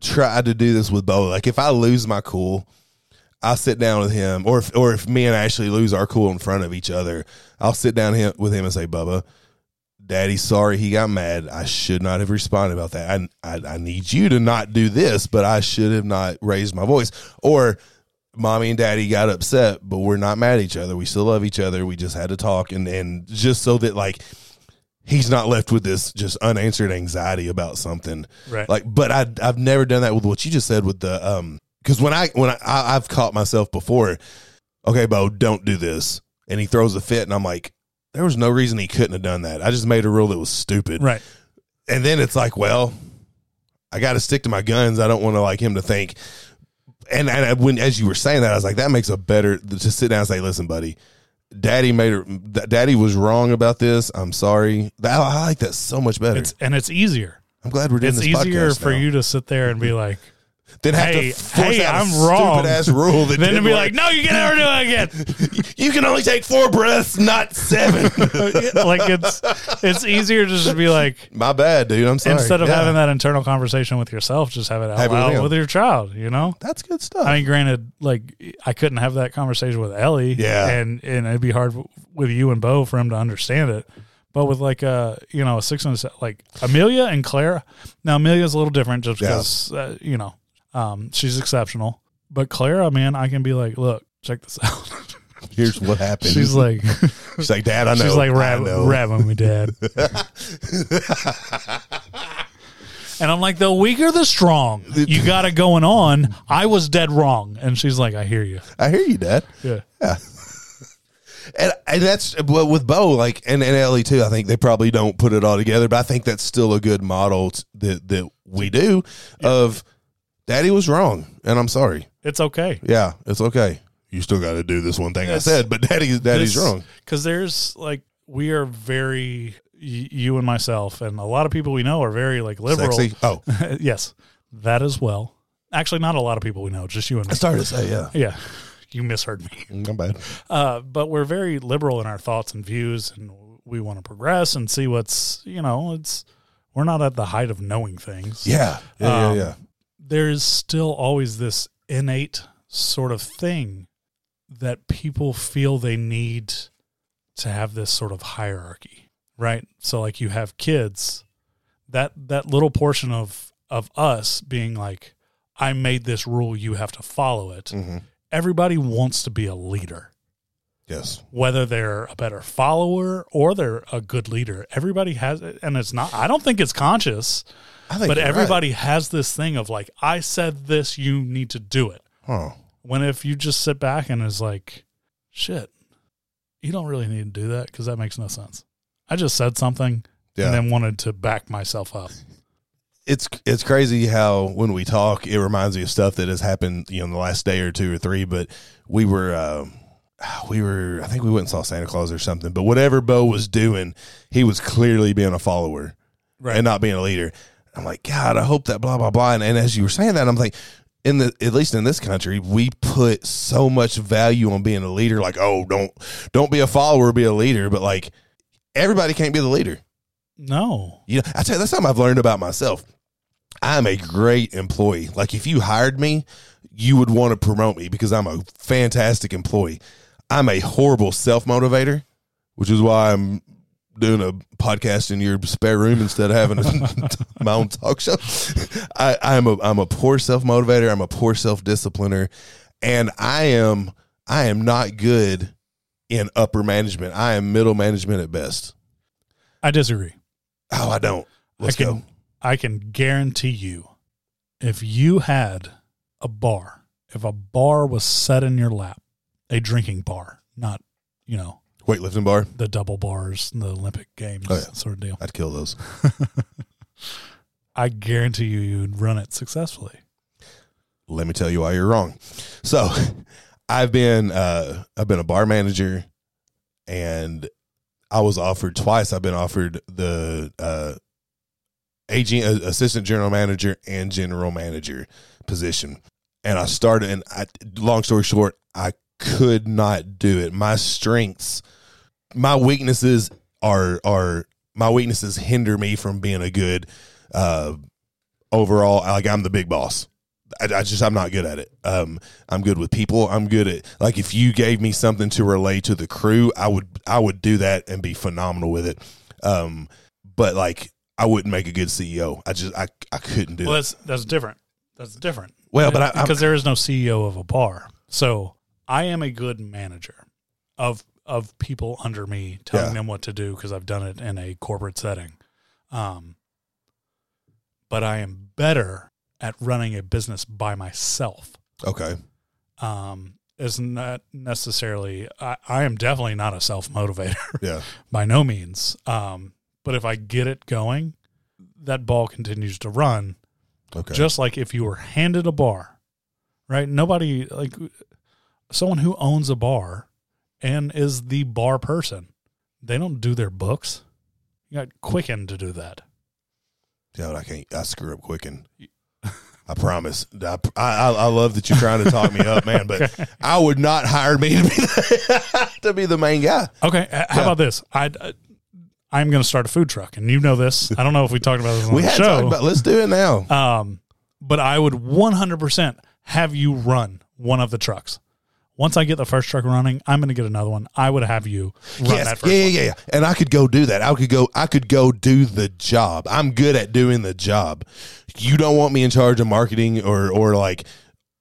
try to do this with Bo. Like if I lose my cool, I'll sit down with him, or if or if me and Ashley lose our cool in front of each other, I'll sit down him, with him and say, "Bubba, Daddy, sorry he got mad. I should not have responded about that. I, I I need you to not do this, but I should have not raised my voice." Or mommy and daddy got upset, but we're not mad at each other. We still love each other. We just had to talk and and just so that like he's not left with this just unanswered anxiety about something. Right. Like, but I I've never done that with what you just said with the um because when I when I, I I've caught myself before. Okay, Bo, don't do this, and he throws a fit, and I'm like, there was no reason he couldn't have done that. I just made a rule that was stupid, right. and then it's like, well, I got to stick to my guns. I don't want to like him to think. And, and when as you were saying that, I was like, that makes a better to sit down and say, listen, buddy, daddy made her. Daddy was wrong about this. I'm sorry. I, I like that so much better. It's and it's easier. I'm glad we're doing It's this. It's easier for now. you to sit there and be like, then have Hey, to force hey, out a I'm wrong. Stupid ass rule that <laughs> then to be work. like, no, you can never do it again. <laughs> you can only take four breaths, not seven. <laughs> like it's it's easier to just be like My bad, dude. I'm sorry. instead of Yeah. having that internal conversation with yourself, just have it out Have it with loud with your child. You know. that's good stuff. I mean, granted, like I couldn't have that conversation with Ellie, Yeah. and and it'd be hard with you and Bo for him to understand it. But with like uh you know a six and a se- like Amelia and Clara, now Amelia's a little different just Yeah. because uh, you know um she's exceptional, but Clara, man, I can be like, look, check this out. <laughs> Here's what happened. she's like, <laughs> she's like, Dad, I know. she's like, rab, know." rabbing me, dad. <laughs> And I'm like, the weak or the strong? You got it going on. I was dead wrong. And she's like, I hear you. I hear you, Dad. Yeah. And, and that's well with Bo, like and, and Ellie too. I think they probably don't put it all together, but I think that's still a good model t- that that we do of Daddy was wrong, and I'm sorry. It's okay. Yeah, it's okay. You still got to do this one thing. I said, but Daddy, Daddy's wrong. Because there's like, we are very, y- you and myself, and a lot of people we know are very like liberal. Sexy. Oh, <laughs> yes, that as well. Actually, not a lot of people we know, just you and me. I started to say, yeah, Yeah. <laughs> You misheard me. I'm bad. Uh, but we're very liberal in our thoughts and views, and we want to progress and see what's, you know, it's, we're not at the height of knowing things. Yeah, yeah, Um, yeah, yeah. There's still always this innate sort of thing that people feel they need to have this sort of hierarchy, right? So like you have kids, that that little portion of of us being like, I made this rule, you have to follow it. hmm Everybody wants to be a leader Yes. whether they're a better follower or they're a good leader. Everybody has it, and it's not. I don't think it's conscious. But you're right. everybody has this thing of like, I said this, you need to do it. Huh. When if you just sit back and is like, shit, you don't really need to do that because that makes no sense. I just said something Yeah. and then wanted to back myself up. it's it's crazy how when we talk, it reminds me of stuff that has happened, you know, in the last day or two or three. But we were, um we were, I think we went and saw Santa Claus or something. But whatever Bo was doing, he was clearly being a follower Right. and not being a leader. I'm like, God, I hope that blah blah blah. And, and as you were saying that, I'm like, in the at least in this country, we put so much value on being a leader. Like, oh, don't don't be a follower, be a leader. But like, everybody can't be the leader. No. You know, I tell you, that's something I've learned about myself. I'm a great employee. Like if you hired me, you would want to promote me because I'm a fantastic employee. I'm a horrible self motivator, which is why I'm doing a podcast in your spare room instead of having a, <laughs> my own talk show. I, I'm a I'm a poor self motivator. I'm a poor self discipliner, and I am I am not good in upper management. I am middle management at best. I disagree. Oh, I don't. Let's I can go. I can guarantee you if you had a bar, if a bar was set in your lap, a drinking bar, not, you know, Weightlifting bar. the double bars, the Olympic games Oh, yeah. sort of deal. I'd kill those. <laughs> I guarantee you you'd run it successfully. Let me tell you why you're wrong. So, <laughs> I've been uh, I've been a bar manager, and I was offered twice. I've been offered the uh, AG uh, assistant general manager and general manager position, and I started. And I, long story short, I could not do it. My strengths, my weaknesses are are my weaknesses hinder me from being a good uh, overall. Like I'm the big boss. I, I just I'm not good at it. Um, I'm good with people. I'm good at like if you gave me something to relay to the crew, I would I would do that and be phenomenal with it. Um, but like I wouldn't make a good CEO. I just I I couldn't do Well, it. that's that's different. That's different. Well, but I- I'm- because there is no CEO of a bar, so I am a good manager of of people under me, telling Yeah. them what to do because I've done it in a corporate setting. Um, but I am better at running a business by myself. Okay. Um, is not necessarily. I, I am definitely not a self motivator <laughs> Yeah. by no means. Um, but if I get it going, that ball continues to run Okay. just like if you were handed a bar, right? Nobody like someone who owns a bar and is the bar person. They don't do their books. You got Quicken to do that. Yeah, but I can't. I screw up quicken. I promise. I, I I love that you're trying to talk me up, man. But <laughs> I would not hire me to be the, <laughs> to be the main guy. Okay, h- how about this? I I'm going to start a food truck, and you know this. I don't know if we talked about this on We the show. about. Let's do it now. Um, but I would 100% have you run one of the trucks. Once I get the first truck running, I'm going to get another one. I would have you run yes, that first yeah, one. yeah, yeah, yeah. And I could go do that. I could go. I could go do the job. I'm good at doing the job. You don't want me in charge of marketing or or like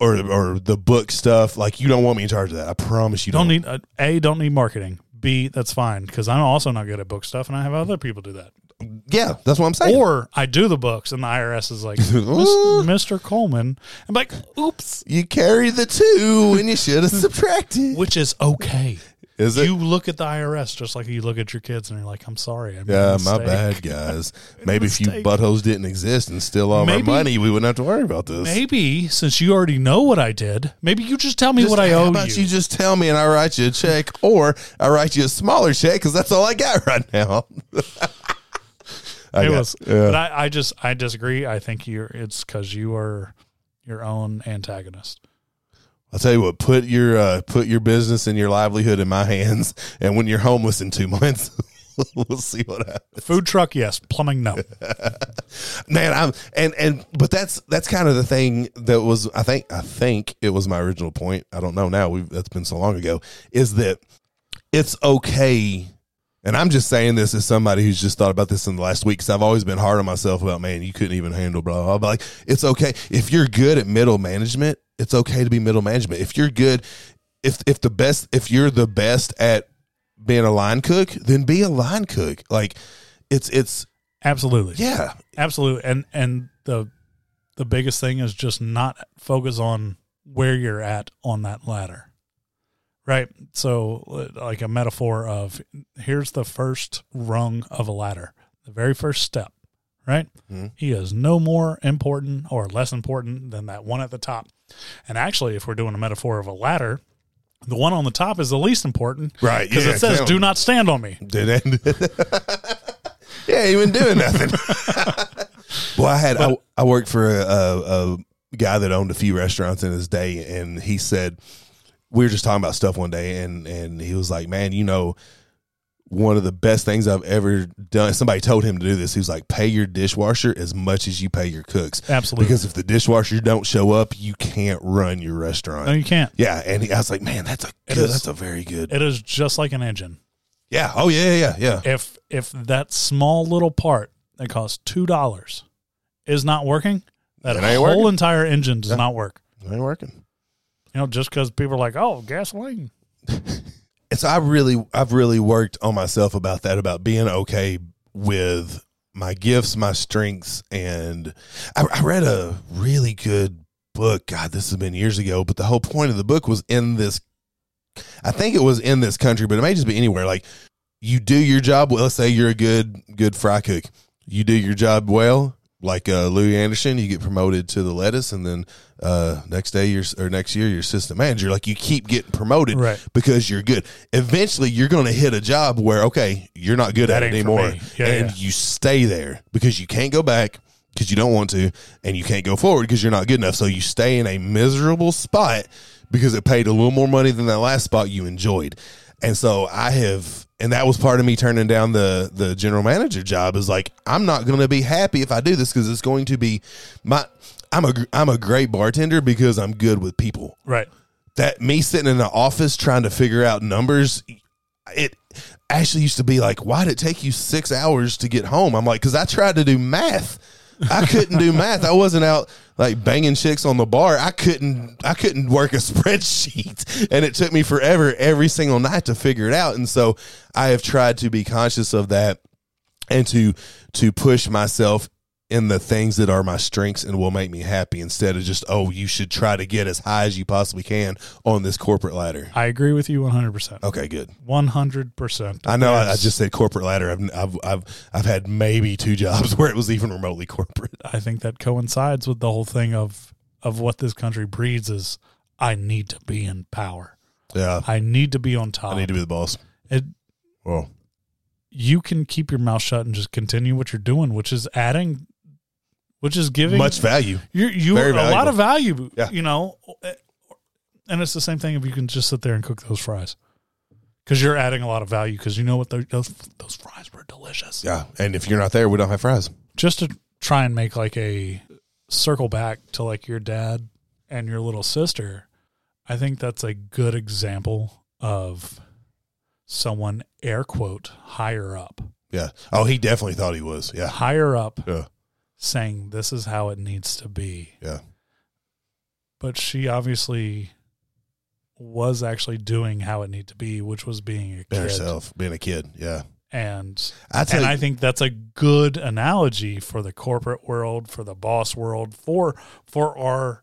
or or the book stuff. Like you don't want me in charge of that. I promise you don't don't. need uh, a don't need marketing. B that's fine because I'm also not good at book stuff, and I have other people do that. Yeah, that's what I'm saying. Or I do the books, and the IRS is like, <laughs> Mr. Coleman. I'm like, oops, you carry the two, and you should have <laughs> subtracted. which is okay. Is it? You look at the IRS just like you look at your kids, and you're like, I'm sorry. I Yeah, my bad, <laughs> guys. Maybe if you buttholes didn't exist and steal all Maybe- my money, we wouldn't have to worry about this. Maybe since you already know what I did, maybe you just tell me Just- what I how owe about you. you just tell me and I write you a check, or I write you a smaller check because that's all I got right now. I it was, yeah. but I, I just I disagree. I think you're it's because you are your own antagonist. I'll tell you what. Put your uh, put your business and your livelihood in my hands, <laughs> and when you're homeless in two months, <laughs> we'll see what happens. Food truck, yes. Plumbing, no. <laughs> man i'm and and but that's that's kind of the thing that was i think i think it was my original point i don't know now we've that's been so long ago is that it's okay and i'm just saying this as somebody who's just thought about this in the last week because i've always been hard on myself about man you couldn't even handle blah blah blah but like it's okay if you're good at middle management it's okay to be middle management if you're good if if the best if you're the best at being a line cook then be a line cook like it's it's Absolutely. Yeah, Absolutely. And and the the biggest thing is just not focus on where you're at on that ladder. Right? So like a metaphor of here's the first rung of a ladder, the very first step, right? Mhm. He is no more important or less important than that one at the top. And actually, if we're doing a metaphor of a ladder, the one on the top is the least important right. because yeah, it says "Do not stand on me." Did it? <laughs> yeah, he wasn't doing nothing. <laughs> well, I had I, I worked for a, a, a guy that owned a few restaurants in his day, and he said we were just talking about stuff one day, and and he was like, "Man, you know." One of the best things I've ever done. Somebody told him to do this. He was like, "Pay your dishwasher as much as you pay your cooks." Absolutely. Because if the dishwasher don't show up, you can't run your restaurant. No, you can't. Yeah, and he, I was like, "Man, that's a good. is. That's a very good." It is just like an engine. Yeah. Oh yeah, yeah, yeah. if if that small little part that costs two dollars is not working, that whole working. entire engine does Yeah. not work. It ain't working. You know, just because people are like, "Oh, gasoline." <laughs> And so I really, I've really worked on myself about that, about being okay with my gifts, my strengths, and I, I read a really good book. God, this has been years ago, but the whole point of the book was in this. I think it was in this country, but it may just be anywhere. Like you do your job. Well, let's say you're a good, good fry cook. You do your job well, like uh, Louis Anderson. You get promoted to the lettuce, and then uh, next day you're or next year you're assistant manager. Like you keep getting promoted Right. because you're good. Eventually, you're going to hit a job where okay, you're not good That at it anymore. Yeah, and yeah. you stay there because you can't go back because you don't want to, and you can't go forward because you're not good enough. So you stay in a miserable spot because it paid a little more money than that last spot you enjoyed. And so I have, and that was part of me turning down the the general manager job. Is like I'm not going to be happy if I do this because it's going to be my. I'm a I'm a great bartender because I'm good with people Right. that me sitting in the office trying to figure out numbers it actually used to be like why did it take you six hours to get home i'm like because i tried to do math i couldn't do <laughs> math i wasn't out like banging chicks on the bar i couldn't i couldn't work a <laughs> spreadsheet. And it took me forever every single night to figure it out. And so i have tried to be conscious of that and to to push myself in the things that are my strengths and will make me happy instead of just oh you should try to get as high as you possibly can on this corporate ladder I agree with you 100%. okay good 100%. i know I, I just said corporate ladder I've, I've i've i've had maybe two jobs <laughs> where it was even remotely corporate I think that coincides with the whole thing of of what this country breeds is I need to be in power. yeah I need to be on top. i need to be the boss it, well you can keep your mouth shut and just continue what you're doing, which is adding, which is giving much value. You you Very a lot of value. Yeah. You know, eh, and it's the same thing if you can just sit there and cook those fries. Because you're adding a lot of value because you know what those those fries were delicious. yeah and if you're not there we don't have fries. Just to try and make like a circle back to like your dad and your little sister, I think that's a good example of someone air quote higher up, yeah. Oh he definitely thought he was. Yeah. Higher up yeah saying this is how it needs to be. yeah But she obviously was actually doing how it needed to be, which was being a Being kid. herself being a kid yeah And I and you, I think that's a good analogy for the corporate world, for the boss world, for for our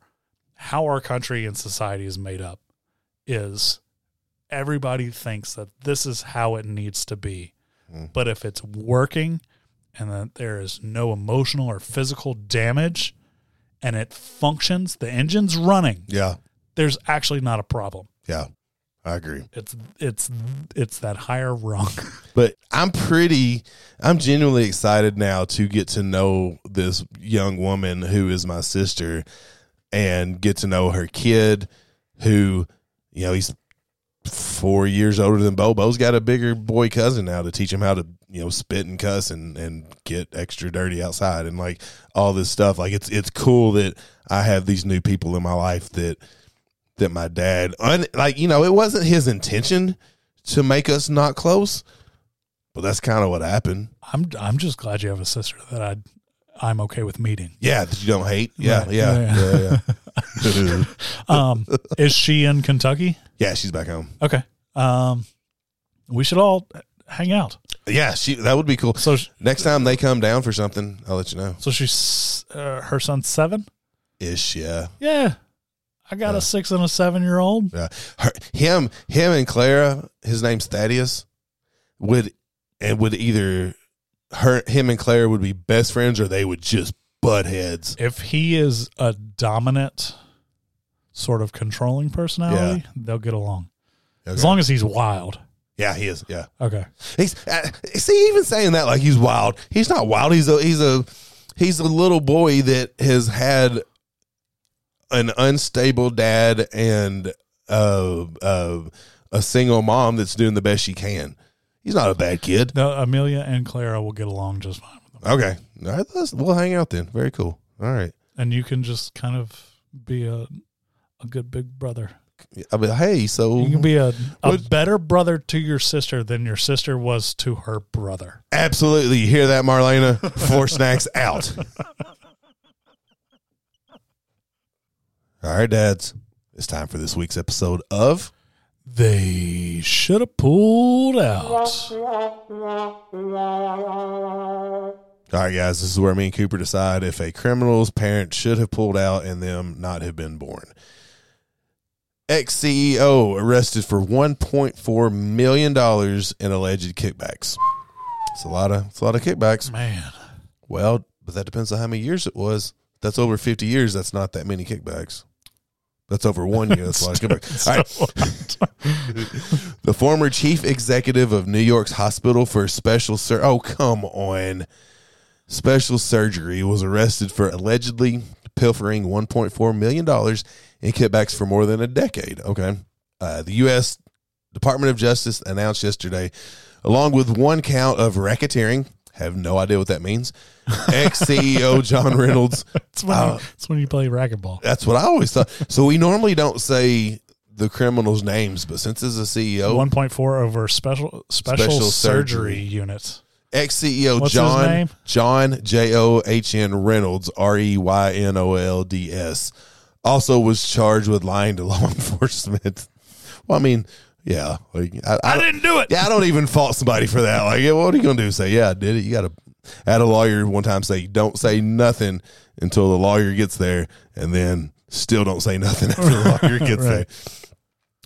how our country and society is made up is everybody thinks that this is how it needs to be. Mm. But if it's working and that there is no emotional or physical damage and it functions, the engine's running, yeah there's actually not a problem. yeah i agree It's it's it's that higher rung. <laughs> but I'm pretty, I'm genuinely excited now to get to know this young woman who is my sister and get to know her kid who, you know, he's four years older than Bo. Bo's got a bigger boy cousin now to teach him how to, you know, spit and cuss and, and get extra dirty outside and like all this stuff. Like it's, it's cool that I have these new people in my life that, that my dad, un, like, you know, it wasn't his intention to make us not close, but that's kind of what happened. I'm I'm just glad you have a sister that I I'm okay with meeting. Yeah, that you don't hate. Yeah, Right. yeah, Yeah, yeah, yeah. <laughs> <laughs> Um, is she in Kentucky? yeah, she's back home. Okay. Um, we should all hang out. Yeah, she that would be cool. So, sh- Next time they come down for something, I'll let you know. so she's uh, her son's seven. Ish, yeah. Yeah, I got Yeah. a six and a seven year old. Yeah. Her, him him and Clara, his name's Thaddeus, would and would either her him and Clara would be best friends or they would just butt heads. If he is a dominant, sort of controlling personality, they'll get along. As long as he's wild. Yeah, he is. Yeah. Okay. He's uh, see even saying that like he's wild. He's not wild. He's a he's a he's a little boy that has had an unstable dad and uh, uh, a single mom that's doing the best she can. He's not a bad kid. No, Amelia and Clara will get along just fine. Okay, all right, let's, we'll hang out then. Very cool. All right. And you can just kind of be a a good big brother. I mean, hey, so You can be a, a What- better brother to your sister than your sister was to her brother. absolutely you hear that, Marlena? Four <laughs> snacks out. All right, dads. It's time for this week's episode of They should have pulled out. <laughs> All right, guys, this is where me and Cooper decide if a criminal's parents should have pulled out and them not have been born. Ex CEO arrested for $1.4 million in alleged kickbacks. It's a lot of it's a lot of kickbacks. Man. Well, but that depends on how many years it was. That's over 50 years, that's not that many kickbacks. That's over one year. That's a lot of kickbacks. <laughs> All right. <laughs> The former chief executive of New York's Hospital for Special Sur- Oh, come on. Special Surgery was arrested for allegedly pilfering $1.4 million in kickbacks for more than a decade. Okay. Uh, the U.S. Department of Justice announced yesterday, along with one count of racketeering, have no idea what that means. <laughs> Ex CEO John Reynolds It's when, Uh, when you play racquetball. that's what I always thought. So we normally don't say the criminals' names, but since it's a CEO, 1.4 over special special, Special surgery, surgery. units. Ex CEO What's his John name? John J O H N Reynolds R E Y N O L D S also was charged with lying to <laughs> law enforcement. Well, I mean, yeah, like, I, I, I didn't do it. yeah, I don't even fault somebody for that. Like, what are you gonna do? Say, yeah, I did it. You got to. I had a lawyer one time say, "Don't say nothing until the lawyer gets there," and then still don't say nothing <laughs> after the <laughs> lawyer gets Right.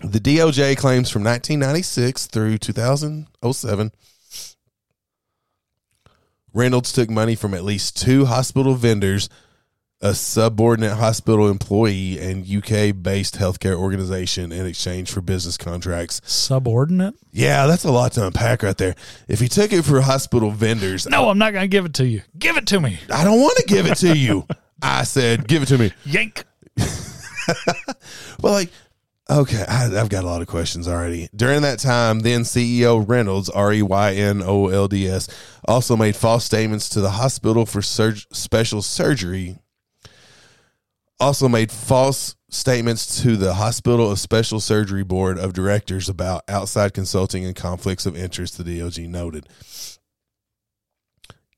there. The DOJ claims from 1996 through 2007, Reynolds took money from at least two hospital vendors, a subordinate hospital employee, and UK-based healthcare organization in exchange for business contracts. Subordinate? Yeah, that's a lot to unpack right there. If he took it for hospital vendors, No, I'm not going to give it to you. Give it to me. I don't want to give it to you. I said, give it to me. Yank. <laughs> Well, like, okay, I, I've got a lot of questions already. During that time, then CEO Reynolds, R E Y N O L D S, also made false statements to the hospital for special surgery. Also made false statements to the Hospital of Special Surgery Board of Directors about outside consulting and conflicts of interest, the DOJ noted.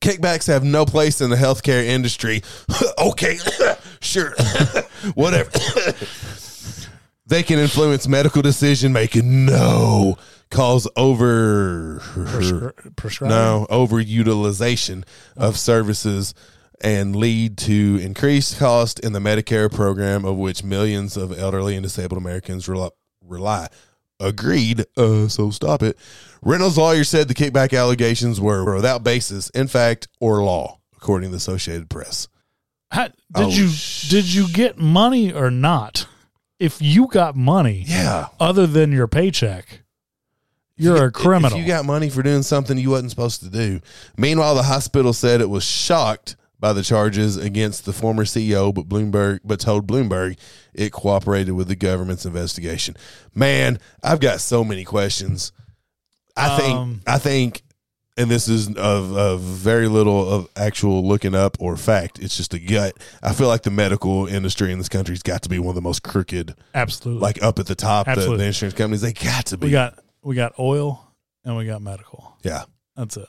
Kickbacks have no place in the healthcare industry. <laughs> okay, <coughs> sure, <coughs> whatever. They can influence medical decision making. No, cause over Prescri- prescribe. no overutilization of services and lead to increased cost in the Medicare program, of which millions of elderly and disabled Americans rely. rely. Agreed. Uh, so stop it. Reynolds' lawyer said the kickback allegations were without basis in fact or law, according to the Associated Press. How- did Oh, you sh- did you get money or not? If you got money Yeah, other than your paycheck, you're a criminal. If you got money for doing something you wasn't supposed to do. Meanwhile, the hospital said it was shocked by the charges against the former CEO, but Bloomberg, but told Bloomberg it cooperated with the government's investigation. Man, I've got so many questions. I think, Um, I think, and this is of, of very little of actual looking up or fact. It's just a gut. I feel like the medical industry in this country's got to be one of the most crooked, Absolutely. like up at the top. The, Absolutely. the insurance companies, they got to be. we got we got oil and we got medical. yeah. That's it.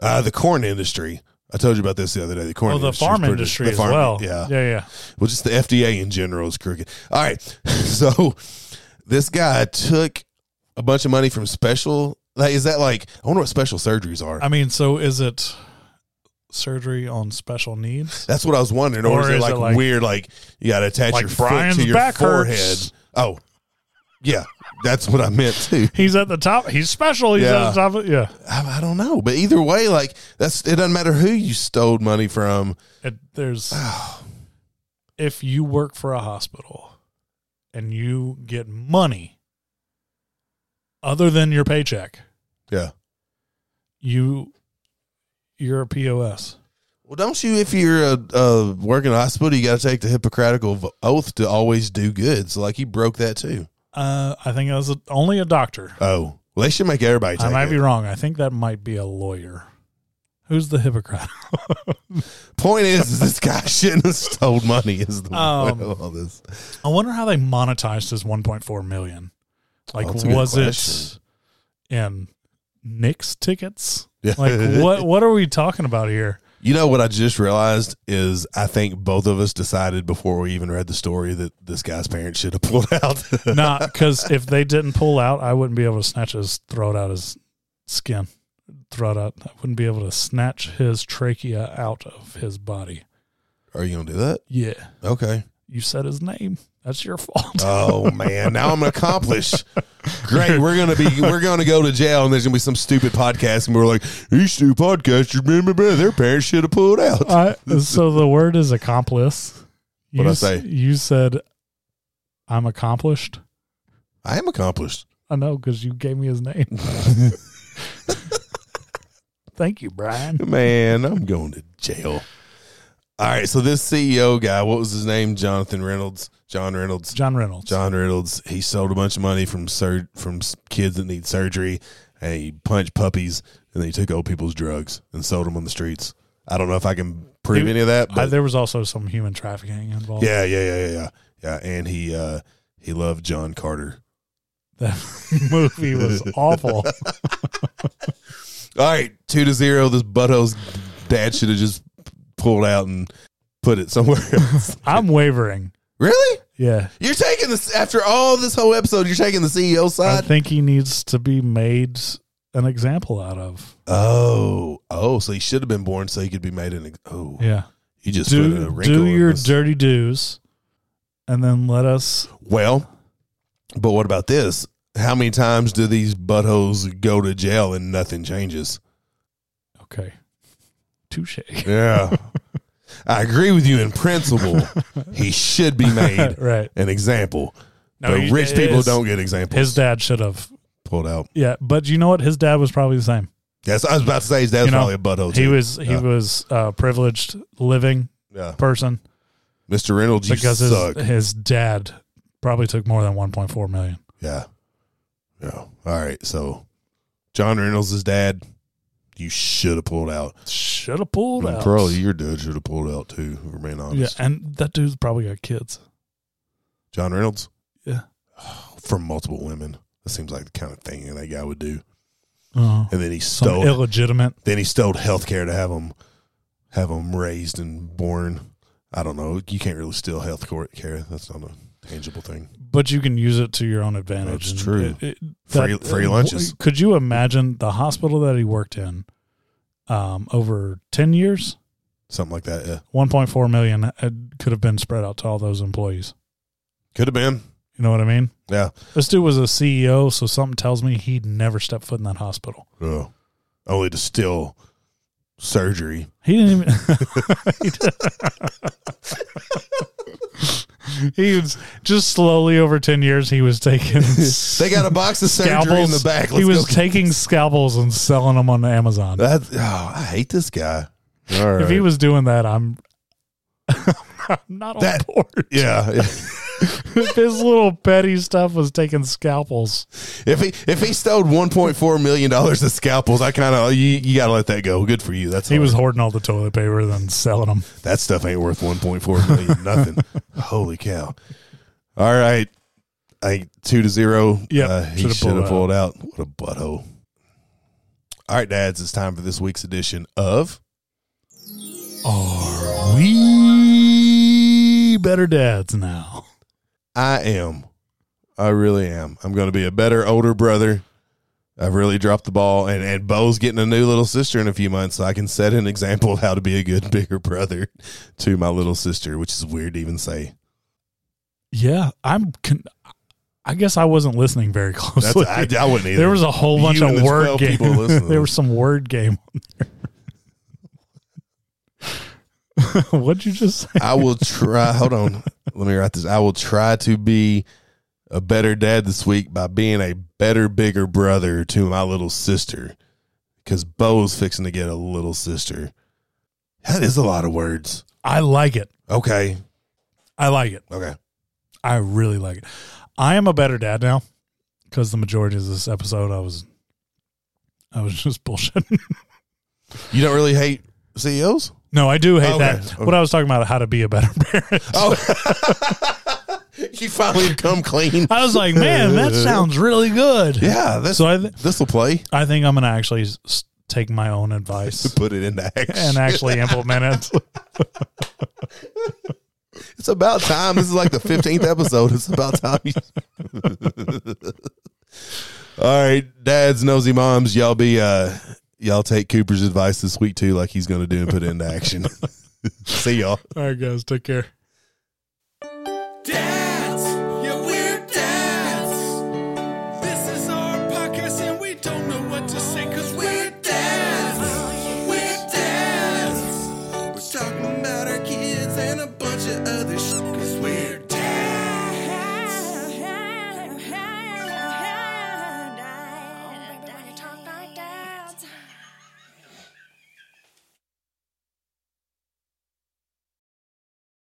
Uh, the corn industry. I told you about this the other day. The corn. Oh, the industry farm pretty- industry the as well. Yeah. yeah, yeah. Well, just the FDA in general is crooked. All right. <laughs> So this guy took a bunch of money from special Like, is that like? I wonder what special surgeries are. I mean, so is it surgery on special needs? That's what I was wondering. Or, Or is it is like, it like- weird? Like you got to attach Like your foot to your back forehead. hurts. Oh, yeah, that's what I meant too. He's at the top. He's special. He's Yeah. at the top. Of, yeah. I, I don't know, but either way, like that's it. Doesn't matter who you stole money from. It, there's <sighs> oh. if you work for a hospital and you get money other than your paycheck, Yeah. you you're a POS. Well, don't you? If you're a, a working hospital, you got to take the Hippocratic oath to always do good. So, like, he broke that too. Uh, I think I was a, only a doctor. Oh, well, they should make everybody take I might it. be wrong. I think that might be a lawyer. Who's the hypocrite? <laughs> Point is, is this guy <laughs> shouldn't have stole money. Is the Um, point of all this? I wonder how they monetized his 1.4 million. Like, Oh, that's a good was it in Knicks tickets? Yeah. Like, <laughs> what what are we talking about here? You know what I just realized is I think both of us decided before we even read the story that this guy's parents should have pulled out. <laughs> Not because if they didn't pull out, I wouldn't be able to snatch his throat out his skin. Throat out. I wouldn't be able to snatch his trachea out of his body. Are you gonna do that? Yeah, Okay. you said his name. That's your fault. Oh man, now I'm accomplished. <laughs> Great, we're gonna be <laughs> we're gonna go to jail, and there's gonna be some stupid podcast, and we're like, these two podcasters, blah, their parents should have pulled out. I, <laughs> so the word is accomplice. What I say? You said I'm accomplished. I am accomplished. I know because you gave me his name. <laughs> Thank you, Brian. Man, I'm going to jail. All right, so this CEO guy, what was his name? Jonathan Reynolds. John Reynolds. John Reynolds. John Reynolds. He sold a bunch of money from sur- from kids that need surgery, and he punched puppies, and then he took old people's drugs and sold them on the streets. I don't know if I can prove He- any of that, I, but there was also some human trafficking involved. yeah, yeah, yeah, yeah, yeah, yeah. And he uh, he loved John Carter. <laughs> That movie was awful. <laughs> All right, two to zero. This butthole's dad should have just pulled out and put it somewhere <laughs> else. I'm wavering. Really? Yeah. You're taking this after all this whole episode. You're taking the CEO side. I think he needs to be made an example out of. oh, oh, so he should have been born so he could be made an. ex- Oh, Yeah. he just Do, do your dirty do's and then let us. Well, but what about this? How many times do these buttholes go to jail and nothing changes? Okay. Touche. Yeah. <laughs> I agree with you in principle. <laughs> he should be made <laughs> right. an example. No, but he- rich people his- don't get examples. His dad should have. pulled out. Yeah. But you know what? His dad was probably the same. Yes, I was about to say his dad's You know, probably a butthole. Too. He was he Yeah. was a privileged living yeah. person Mr. Reynolds, because suck. his his dad probably took more than 1.4 million. Yeah. Yeah. All right. So John Reynolds' dad, you should have pulled out. Should have pulled And out. Probably your dad should have pulled out too, if we're being honest. Yeah, and that dude's probably got kids. John Reynolds? Yeah. <sighs> From multiple women. That seems like the kind of thing that guy would do. Uh, And then he stole illegitimate. then he stole health care to have them have them raised and born. I don't know. You can't really steal health care. That's not a tangible thing. But you can use it to your own advantage. That's And true. it- it- Free- that- free uh, lunches. Could you imagine the hospital that he worked in um, over 10 years? Something like that. Yeah. 1.4 million uh, could have been spread out to all those employees. Could have been. You know what I mean? Yeah. This dude was a CEO, so something tells me he'd never step foot in that hospital. Oh. Only to steal surgery. He didn't even. <laughs> <laughs> <laughs> <laughs> he, was just slowly over ten years. He was taking <laughs> They got a box of surgery in the back. he Let's was go. taking scalpels and selling them on Amazon. That, oh, I hate this guy. All right. If he was doing that, I'm, <laughs> I'm not on That- board. yeah. if <laughs> his little petty stuff was taking scalpels, if he if he stole one point four million dollars of scalpels, I kind of you, you got to let that go. Good for you. That's he hard. was hoarding all the toilet paper then selling them. that stuff ain't worth one point four million. <laughs> nothing. Holy cow! All right, I two to zero. Yeah, uh, he should have pulled pulled out. What a butthole! All right, dads, it's time for this week's edition of Are we better dads now? I am. I really am. I'm going to be a better older brother, I've really dropped the ball, and and Bo's getting a new little sister in a few months, so I can set an example of how to be a good <laughs> bigger brother to my little sister, which is weird to even say. Yeah, I'm. Con- I guess I wasn't listening very <laughs> closely. I, I wouldn't either. there was a whole bunch You of word game. <laughs> there was some word game. on there. What'd you just say? I will try. hold on, let me write this. I will try to be a better dad this week by being a better, bigger brother to my little sister, because Bo's fixing to get a little sister. That is a lot of words. I like it. Okay, I like it. okay. I really like it. I am a better dad now because the majority of this episode I was, I was just bullshitting. <laughs> You don't really hate CEOs? no, I do hate Okay. that. What I was talking about, how to be a better <laughs> parent. Oh, <laughs> you finally come clean. I was like, man, that <laughs> sounds really good. Yeah, this So I, th- this will play. I think I'm gonna actually s- take my own advice Put it into action. and actually implement it. It's about time. This is like the fifteenth episode. It's about time. All right, dads, nosy moms, y'all be uh y'all take Cooper's advice this week too, like he's going to do and put it into action. <laughs> See y'all. All right, guys. Take care.